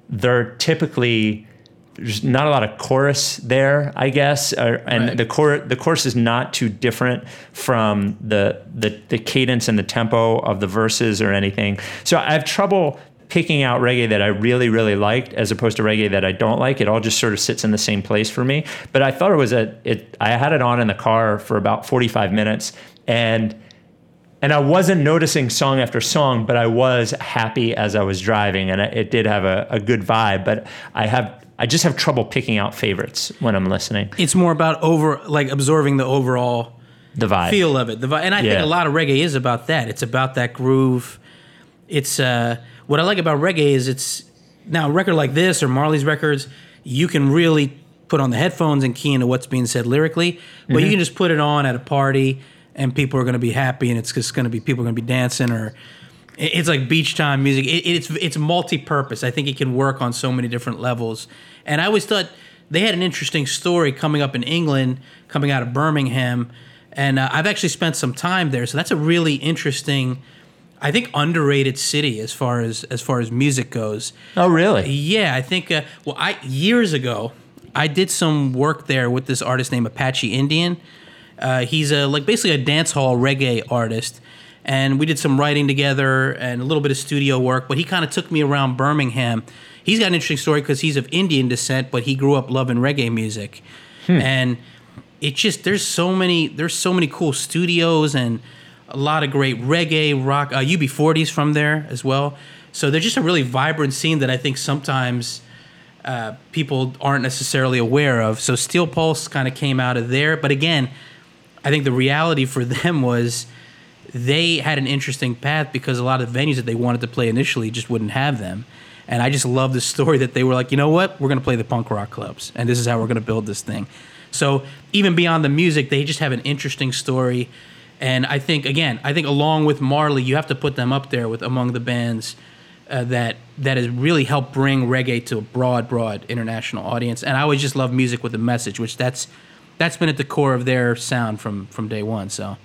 they're typically there's not a lot of chorus there, I guess, uh, and Right. the chor- the chorus is not too different from the, the the cadence and the tempo of the verses or anything. So I have trouble picking out reggae that I really really liked as opposed to reggae that I don't like. It all just sort of sits in the same place for me. But I thought it was a it. I had it on in the car for about 45 minutes and and I wasn't noticing song after song, but I was happy as I was driving, and it did have a, a good vibe. But I have, I just have trouble picking out favorites when I'm listening. It's more about over like absorbing the overall the vibe. feel of it. The vi- and I think a lot of reggae is about that. It's about that groove. It's uh, what I like about reggae is it's now a record like this or Marley's records. You can really put on the headphones and key into what's being said lyrically, but Mm-hmm. you can just put it on at a party and people are going to be happy and it's just going to be people are going to be dancing or it's like beach time music. It, it's it's multi-purpose. I think it can work on so many different levels. And I always thought they had an interesting story coming up in England, coming out of Birmingham, and uh, I've actually spent some time there. So that's a really interesting, I think, underrated city as far as as far as music goes. oh, really? Yeah, I think. Uh, well, I years ago, I did some work there with this artist named Apache Indian. Uh, he's a like basically a dance hall reggae artist, and we did some writing together and a little bit of studio work. But he kind of took me around Birmingham. He's got an interesting story because he's of Indian descent, but he grew up loving reggae music, and it just there's so many there's so many cool studios and a lot of great reggae rock. Uh, UB40s from there as well. So they're just a really vibrant scene that I think sometimes uh, people aren't necessarily aware of. So Steel Pulse kind of came out of there, but again, I think the reality for [laughs] them was they had an interesting path because a lot of venues that they wanted to play initially just wouldn't have them. And I just love the [laughs] story that they were like, you know what, we're going to play the punk rock clubs, and this is how we're going to build this thing. So even beyond the music, they just have an interesting story. And I think again, I think along with Marley, you have to put them up there with among the bands uh, that that has really helped bring reggae to a broad, broad international audience. And I always just love music with a message, which that's that's been at the core of their sound from from day one. So.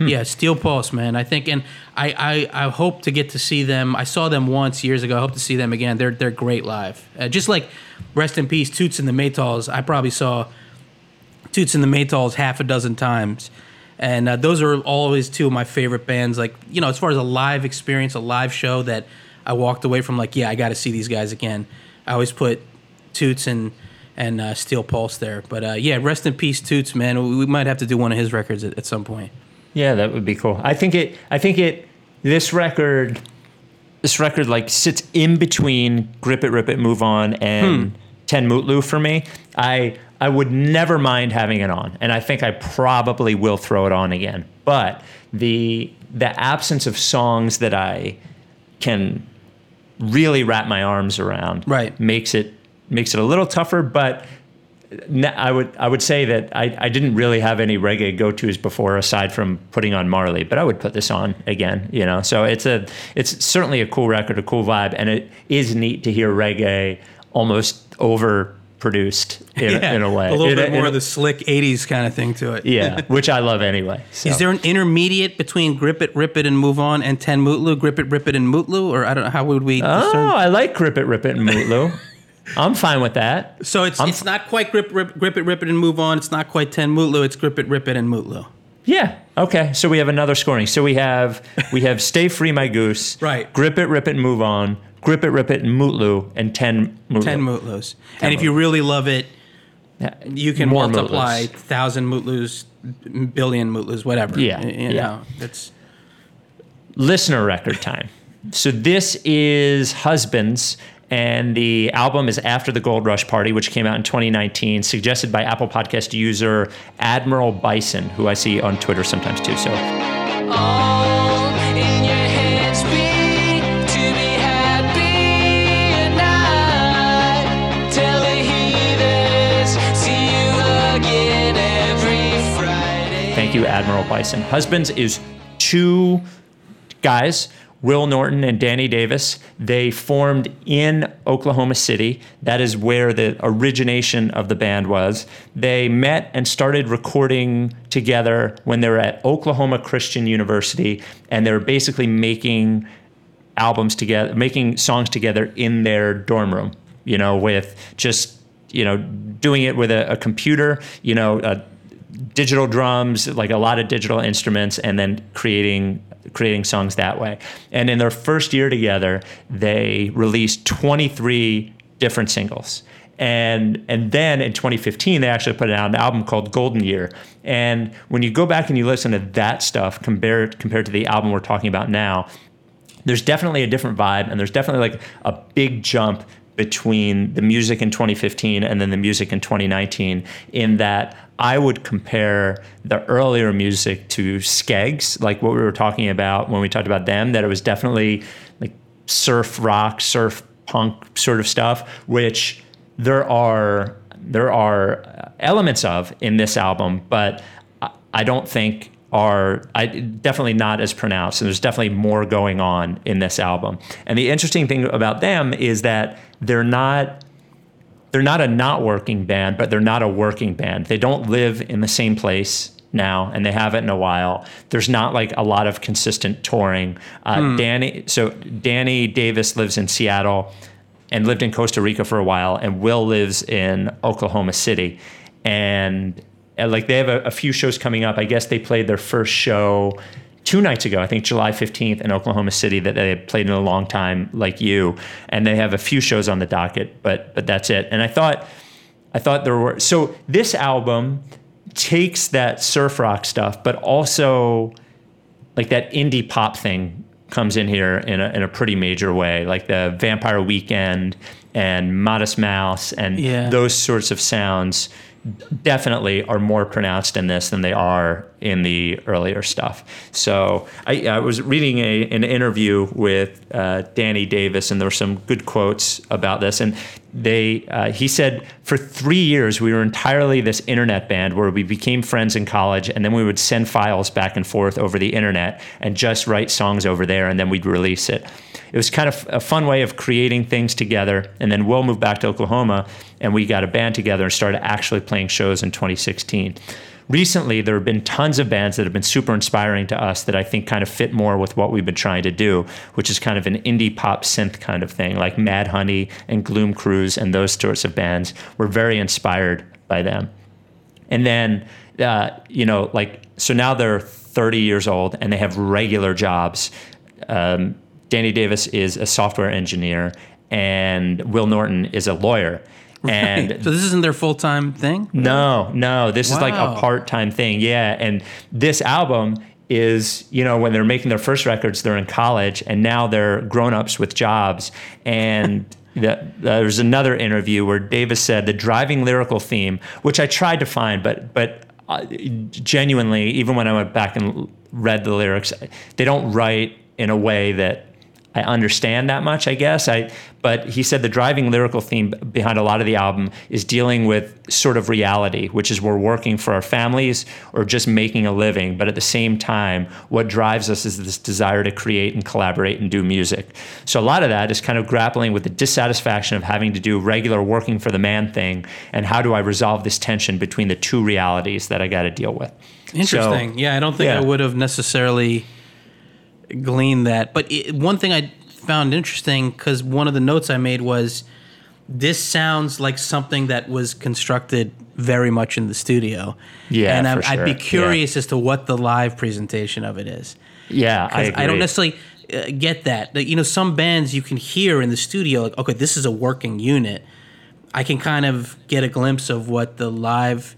Yeah, Steel Pulse, man. I think, and I, I, I hope to get to see them. I saw them once years ago. I hope to see them again. They're they're great live. Uh, just like rest in peace, Toots and the Maytals. I probably saw Toots and the Maytals half a dozen times, and uh, those are always two of my favorite bands. Like you know, as far as a live experience, a live show that I walked away from, like yeah, I got to see these guys again. I always put Toots and and uh, Steel Pulse there. But uh, yeah, rest in peace, Toots, man. We, we might have to do one of his records at, at some point. Yeah, that would be cool. I think it. I think it. This record, this record like sits in between "Grip It, Rip It, Move On" and Ten Mutlu for me. I I would never mind having it on, and I think I probably will throw it on again. But the the absence of songs that I can really wrap my arms around Right. makes it makes it a little tougher, but I would I would say that I, I didn't really have any reggae go tos before aside from putting on Marley, but I would put this on again, you know. So it's a it's certainly a cool record, a cool vibe, and it is neat to hear reggae almost overproduced in, in a way. A little In bit more of the slick '80s kind of thing to it. yeah, [laughs] which I love anyway. So. Is there an intermediate between grip it, rip it, and move on, and ten mutlu, grip it, rip it, and mutlu, or I don't know how would we Oh, discern? I like Grip It, Rip It, and Mutlu. I'm fine with that. So it's it's not quite grip, rip, grip it, rip it, and move on. It's not quite ten mutlu. It's grip it, rip it, and mutlu. Yeah. Okay. So we have another scoring. So we have we have Stay Free My Goose. Right. Grip It, Rip It, and Move On. Grip It, Rip It, and Mutlu. And 10 Mutlu. Ten mutlus. And if you really love it, you can More multiply thousand mutlus, billion mutlus, whatever. Yeah, You yeah. know, it's Listener record time. So this is Husbands. And the album is After the Gold Rush Party, which came out in 2019, suggested by Apple Podcast user Admiral Bison, who I see on Twitter sometimes too. So All in your hands be to be happy and I tell the heathens see you again every Friday. Thank you, Admiral Bison. Husbands is two guys, Will Norton and Danny Davis. They formed in Oklahoma City. That is where the origination of the band was. They met and started recording together when they were at Oklahoma Christian University, and they were basically making albums together, making songs together in their dorm room, you know, with just, you know, doing it with a, a computer, you know, uh, digital drums, like a lot of digital instruments, and then creating creating songs that way. And in their first year together, they released 23 different singles. And and then in 2015, they actually put out an album called Golden Year. And when you go back and you listen to that stuff compared compared to the album we're talking about now, there's definitely a different vibe and there's definitely like a big jump between the music in 2015 and then the music in 2019 in that I would compare the earlier music to Skegss, like what we were talking about when we talked about them, that it was definitely like surf rock, surf punk sort of stuff, which there are there are elements of in this album, but I- I don't think are I, definitely not as pronounced. And there's definitely more going on in this album. And the interesting thing about them is that they're not they're not a not working band, but they're not a working band. They don't live in the same place now, and they haven't in a while. There's not like a lot of consistent touring. Uh, Danny, so Danny Davis lives in Seattle and lived in Costa Rica for a while, and Will lives in Oklahoma City, and, and like they have a, a few shows coming up. I guess they played their first show two nights ago, I think July 15th in Oklahoma City that they had played in a long time, like you. And they have a few shows on the docket, but but that's it. And I thought I thought there were so this album takes that surf rock stuff, but also like that indie pop thing comes in here in a, in a pretty major way, like the Vampire Weekend and Modest Mouse and Yeah. those sorts of sounds definitely are more pronounced in this than they are in the earlier stuff. So I, I was reading a, an interview with uh, Danny Davis, and there were some good quotes about this. And they, uh, he said, for three years we were entirely this internet band where we became friends in college, and then we would send files back and forth over the internet and just write songs over there, and then we'd release it it was kind of a fun way of creating things together. And then Will moved back to Oklahoma, and we got a band together and started actually playing shows in 2016. Recently, there have been tons of bands that have been super inspiring to us that I think kind of fit more with what we've been trying to do, which is kind of an indie pop synth kind of thing, like Mad Honey and Gloom Cruise and those sorts of bands. We're very inspired by them. And then, uh, you know, like, so now they're 30 years old and they have regular jobs. Um, Danny Davis is a software engineer and Will Norton is a lawyer. And So this isn't their full time thing. no, no, this is like a part time thing. Yeah. And this album is, you know, when they're making their first records, they're in college and now they're grown ups with jobs. And [laughs] the, there's another interview where Davis said the driving lyrical theme, which I tried to find, but, but uh, genuinely, even when I went back and read the lyrics, they don't write in a way that I understand that much, I guess. I but he said the driving lyrical theme behind a lot of the album is dealing with sort of reality, which is we're working for our families or just making a living, but at the same time, what drives us is this desire to create and collaborate and do music. So a lot of that is kind of grappling with the dissatisfaction of having to do regular working for the man thing and how do I resolve this tension between the two realities that I got to deal with. Interesting. So- yeah, I don't think yeah. I would have necessarily gleaned that. But it, one thing I found interesting because one of the notes I made was this sounds like something that was constructed very much in the studio. Yeah, and I, for I'd be sure. curious as to what the live presentation of it is. Yeah, I. I don't necessarily uh, get that. That, You know, some bands you can hear in the studio, like, okay, this is a working unit. I can kind of get a glimpse of what the live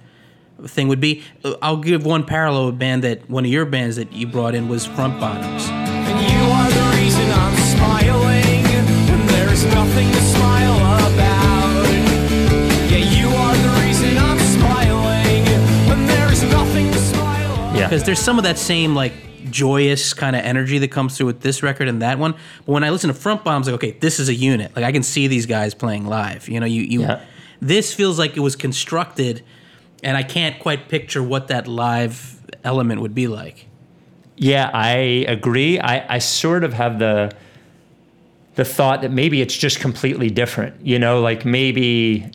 thing would be. Uh, I'll give one parallel. A band that one of your bands that you brought in was Front Bottoms. Nothing to smile about. Yeah, you are the reason I'm smiling when there's nothing to smile about. Yeah. because there's some of that same like joyous kind of energy that comes through with this record and that one. But when I listen to Front Bottoms, like okay, this is a unit. Like I can see these guys playing live. You know, you you. Yeah. This feels like it was constructed, and I can't quite picture what that live element would be like. Yeah, I agree. I, I sort of have the the thought that maybe it's just completely different. You know, like maybe,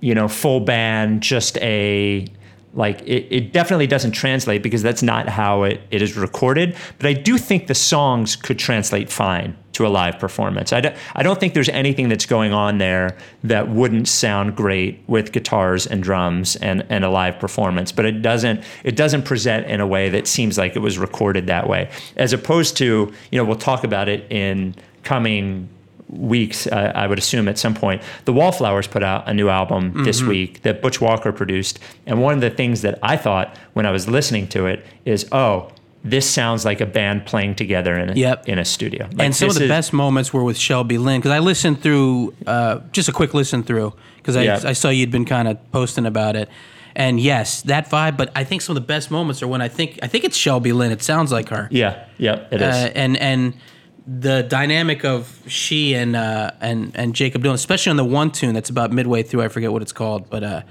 you know, full band, just a like it, it definitely doesn't translate because that's not how it, it is recorded. But I do think the songs could translate fine to a live performance. I don't, I don't think there's anything that's going on there that wouldn't sound great with guitars and drums and, and a live performance. But it doesn't it doesn't present in a way that seems like it was recorded that way. As opposed to, you know, we'll talk about it in coming weeks, uh, I would assume at some point. The Wallflowers put out a new album this week that Butch Walker produced. And one of the things that I thought when I was listening to it is, oh, this sounds like a band playing together in a, Yep. in a studio. Like, and some of the is- best moments were with Shelby Lynne because I listened through uh, just a quick listen through because I, Yeah. I saw you'd been kind of posting about it. And yes, that vibe. But I think some of the best moments are when I think I think it's Shelby Lynne. It sounds like her. Yeah, yeah, it is. Uh, and and the dynamic of she and uh, and and Jakob Dylan, especially on the one tune that's about midway through. I forget what it's called, but uh,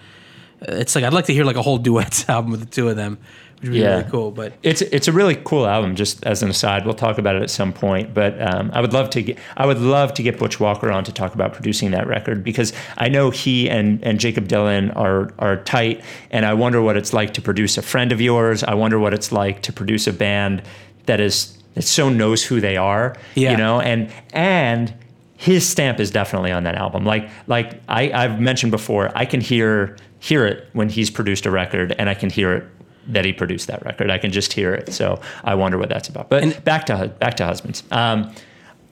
it's like I'd like to hear like a whole duets [laughs] album with the two of them, which would be Yeah. really cool. But It's it's a really cool album. Just as an aside, we'll talk about it at some point. But um, I would love to get I would love to get Butch Walker on to talk about producing that record because I know he and, and Jakob Dylan are are tight, and I wonder what it's like to produce a friend of yours. I wonder what it's like to produce a band that is that so knows who they are. Yeah. You know, and and his stamp is definitely on that album. Like like I, I've mentioned before, I can hear hear it when he's produced a record, and I can hear it that he produced that record. I can just hear it. So I wonder what that's about. But back to back to husbands. Um,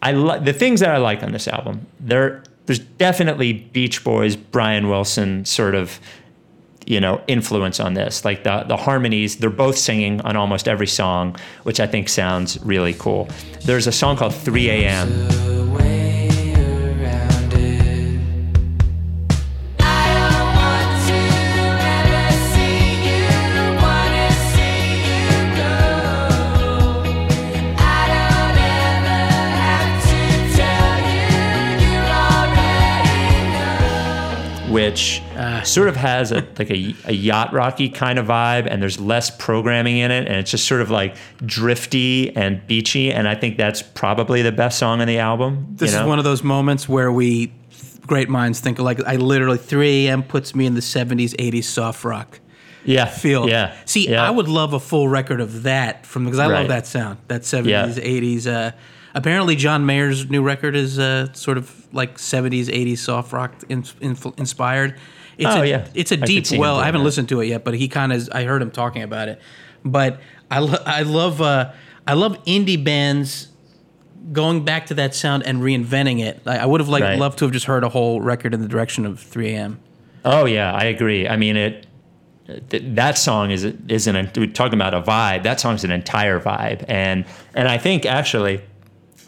I li- the things that I like on this album. There there's definitely Beach Boys, Brian Wilson sort of you know influence on this. Like the the harmonies they're both singing on almost every song which i think sounds really cool. There's a song called 3 a.m which sort of has a like a, a yacht rocky kind of vibe and there's less programming in it and it's just sort of like drifty and beachy and i think that's probably the best song on the album This is one of those moments where we great minds think alike. I literally 3 a.m. puts me in the 70s, 80s soft rock yeah feel. yeah See, yeah. I would love a full record of that from because I Right. love that sound. That 70s, Yeah. 80s. Uh, apparently, John Mayer's new record is uh, sort of like 70s, 80s soft rock in, in, inspired. It's Oh, a, yeah. It's a I deep well. I haven't that. listened to it yet, but he kind of. I heard him talking about it. But I, lo- I love uh, I love indie bands going back to that sound and reinventing it. I, I would have like Right. loved to have just heard a whole record in the direction of 3 a.m. Oh yeah, I agree. I mean it. th- That song is is an we're talking about a vibe. That song's an entire vibe, and and I think actually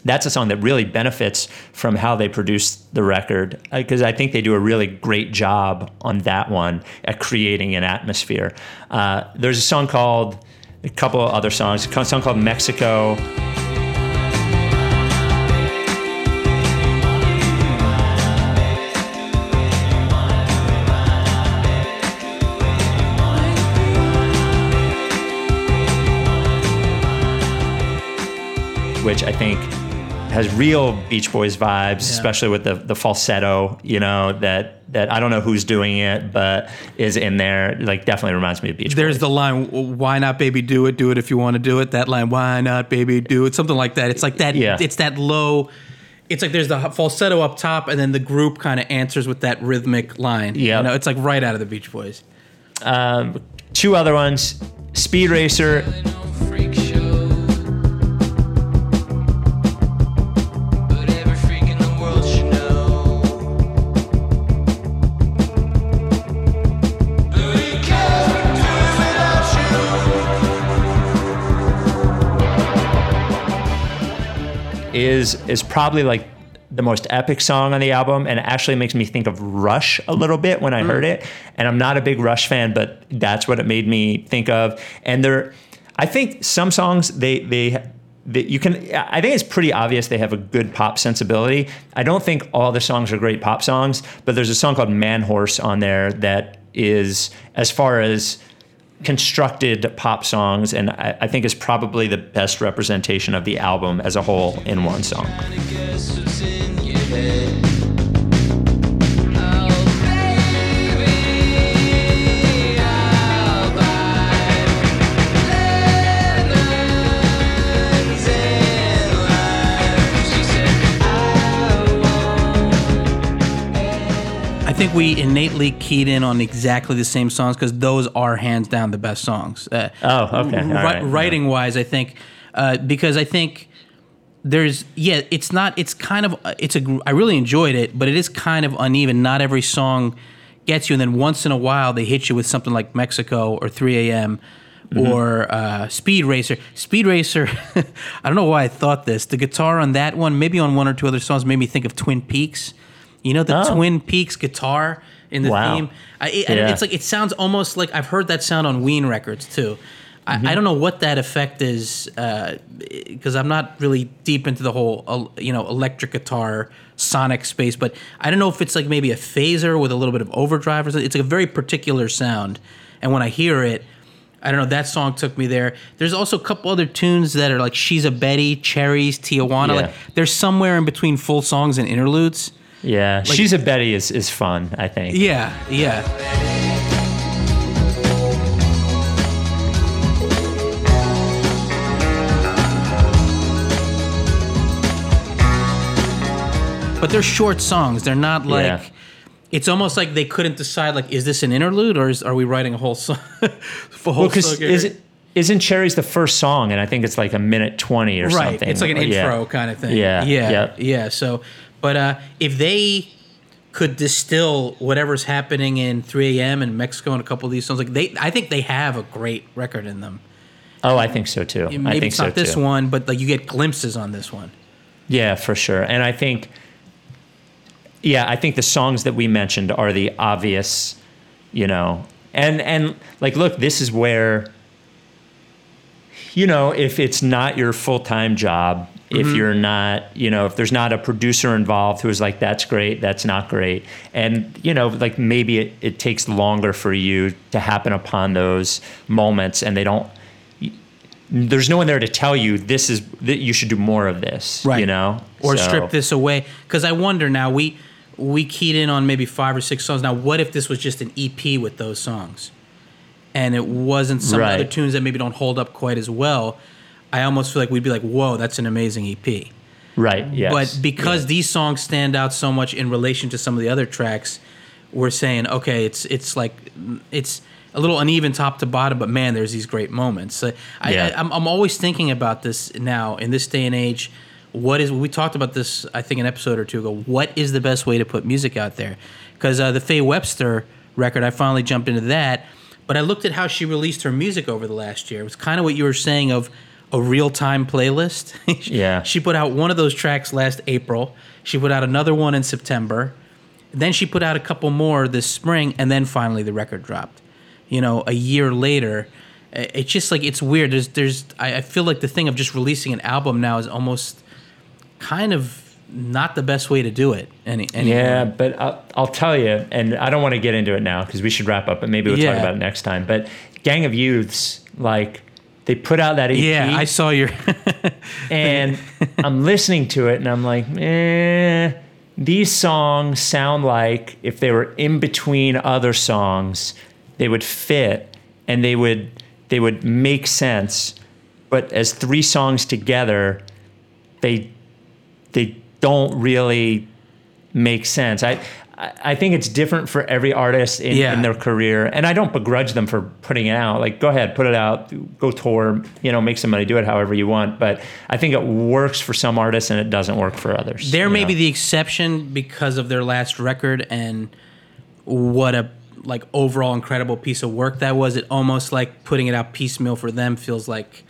that's a song that really benefits from how they produce the record because I think they do a really great job on that one at creating an atmosphere. Uh, there's a song called a couple other songs. A song called Mexico. Has real Beach Boys vibes, especially with the the falsetto. You know that that I don't know who's doing it, but is in there. Like definitely reminds me of Beach Boys. There's Boys. the line, "Why not, baby, do it? Do it if you want to do it." That line, "Why not, baby, do it?" Something like that. It's like that. Yeah. It's that low. It's like there's the falsetto up top, and then the group kind of answers with that rhythmic line. Yeah. you know, it's like right out of the Beach Boys. Um, two other ones: Speed Racer. Is is probably like the most epic song on the album and it actually makes me think of Rush a little bit when I mm-hmm. heard it. And I'm not a big Rush fan, but that's what it made me think of. And there I think some songs they they that you can I think it's pretty obvious they have a good pop sensibility. I don't think all the songs are great pop songs, but there's a song called Man Horse on there that is as far as constructed pop songs, and I, I think is probably the best representation of the album as a whole in one song. Think we innately keyed in on exactly the same songs because those are hands down the best songs. Uh, Oh, okay. All right. Writing wise, I think uh, because I think there's yeah, it's not. It's kind of it's a. I really enjoyed it, but it is kind of uneven. Not every song gets you, and then once in a while they hit you with something like Mexico or 3 a.m. Mm-hmm. or uh, Speed Racer. Speed Racer, [laughs] I don't know why I thought this. The guitar on that one, maybe on one or two other songs, made me think of Twin Peaks. You know the Oh. Twin Peaks guitar in the Wow. theme. I, it, Yeah. It's like it sounds almost like I've heard that sound on Ween records too. I, Mm-hmm. I don't know what that effect is because I'm not really deep into the whole uh, you know electric guitar sonic space, but I don't know if it's like maybe a phaser with a little bit of overdrive or something. It's like a very particular sound, and when I hear it. I don't know. That song took me there. There's also a couple other tunes that are like "She's a Betty," "Cherries," "Tijuana." Yeah. Like they're somewhere in between full songs and interludes. Yeah, she's a Betty is is fun. I think. Yeah, yeah. But they're short songs. They're not like. Yeah. It's almost like they couldn't decide. Like, is this an interlude or is, are we writing a whole song? [laughs] a whole Well, because is it isn't Cherry's the first song, and I think it's like a minute twenty or right? something. It's like an Or- yeah. intro kind of thing. Yeah, yeah, yep. yeah. So, but uh, if they could distill whatever's happening in 3 a.m. in Mexico and a couple of these songs, like they, I think they have a great record in them. Oh, I think so too. I Maybe think it's so not this too. one, but like you get glimpses on this one. Yeah, for sure. And I think, yeah, I think the songs that we mentioned are the obvious, you know, and and like, look, this is where, you know, if it's not your full time job, if Mm-hmm. you're not, you know, if there's not a producer involved who's like, that's great, that's not great, and you know, like maybe it, it takes longer for you to happen upon those moments, and they don't. There's no one there to tell you this is that you should do more of this, Right. You know, or So- strip this away. Because I wonder now we we keyed in on maybe five or six songs. Now, what if this was just an EP with those songs, and it wasn't some Right. other tunes that maybe don't hold up quite as well? I almost feel like we'd be like, "Whoa, that's an amazing EP." Right. Yes. But because these songs stand out so much in relation to some of the other tracks, we're saying, okay, it's it's like it's a little uneven top to bottom, but man, there's these great moments. So I, Yeah. I, I'm, I'm always thinking about this now in this day and age. What is we talked about this? I think an episode or two ago. What is the best way to put music out there? Because uh, the Faye Webster record, I finally jumped into that. But I looked at how she released her music over the last year. It was kind of what you were saying of a real time playlist. [laughs] Yeah. She put out one of those tracks last April. She put out another one in September. Then she put out a couple more this spring, and then finally the record dropped. You know, a year later, it's just like it's weird. There's, there's. I I feel like the thing of just releasing an album now is almost kind of not the best way to do it. Any, anymore. Yeah, but I'll, I'll tell you, and I don't want to get into it now because we should wrap up, but maybe we'll talk about it next time. But Gang of Youths, like, they put out that EP, Yeah, I saw your. [laughs] and I'm listening to it, and I'm like, eh, these songs sound like if they were in between other songs, they would fit and they would they would make sense. But as three songs together, they they don't really make sense. I I think it's different for every artist in, Yeah. in their career, and I don't begrudge them for putting it out. Like, go ahead, put it out, go tour, you know, make some money, do it however you want. But I think it works for some artists and it doesn't work for others. There may know? be the exception because of their last record and what a like overall incredible piece of work that was. It almost like putting it out piecemeal for them feels like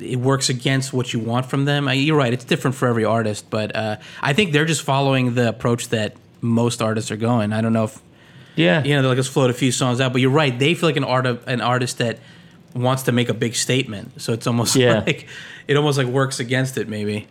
it works against what you want from them. I, you're right; it's different for every artist, but uh, I think they're just following the approach that most artists are going. I don't know if yeah, you know, they're like let's float a few songs out, but you're right; they feel like an art an artist that wants to make a big statement. So it's almost Yeah. [laughs] like it almost like works against it, maybe.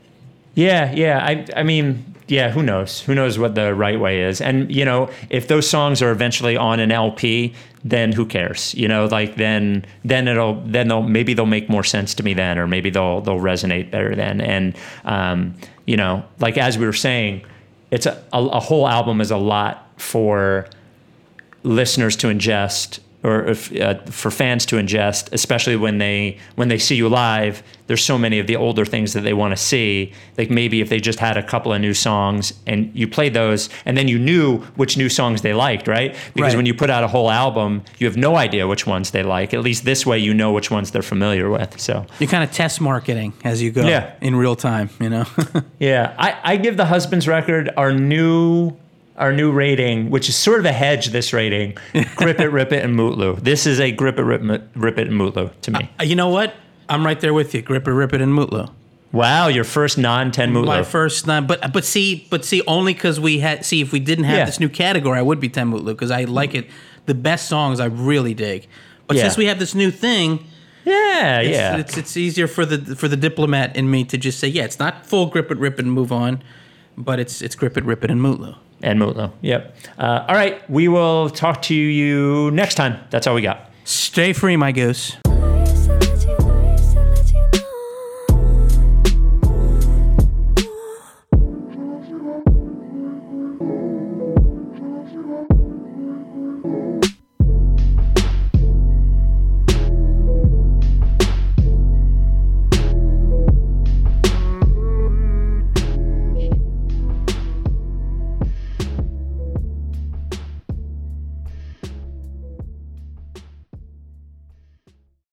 Yeah, yeah. I I mean, yeah, who knows? Who knows what the right way is? And you know, if those songs are eventually on an LP, then who cares? You know, like then then it'll then they'll maybe they'll make more sense to me then, or maybe they'll they'll resonate better then. And um, you know, like as we were saying, it's a, a, a whole album is a lot for listeners to ingest or if, uh, for fans to ingest, especially when they when they see you live. There's so many of the older things that they want to see. Like maybe if they just had a couple of new songs and you played those, and then you knew which new songs they liked, right? Because Right. when you put out a whole album, you have no idea which ones they like. At least this way, you know which ones they're familiar with. So You kind of test marketing as you go Yeah. in real time, you know. [laughs] yeah, I, I give the husband's record our new our new rating, which is sort of a hedge. This rating, [laughs] grip it, rip it, and Mutlu. This is a grip it, rip it, rip it, and Mutlu to me. Uh, You know what? I'm right there with you. Grip it, rip it, and Mutlu. Wow, your first non-ten Mutlu. My first, non- but but see, but see, only because we had see if we didn't have Yeah. this new category, I would be Ten Mutlu because I like it. The best songs I really dig. But Yeah. since we have this new thing, yeah, it's, yeah. it's it's easier for the for the diplomat in me to just say, yeah, it's not full grip it, rip it, and move on, but it's it's grip it, rip it, and Mutlu. And Mutlu. Yep. Uh, all right, we will talk to you next time. That's all we got. Stay free, my goose.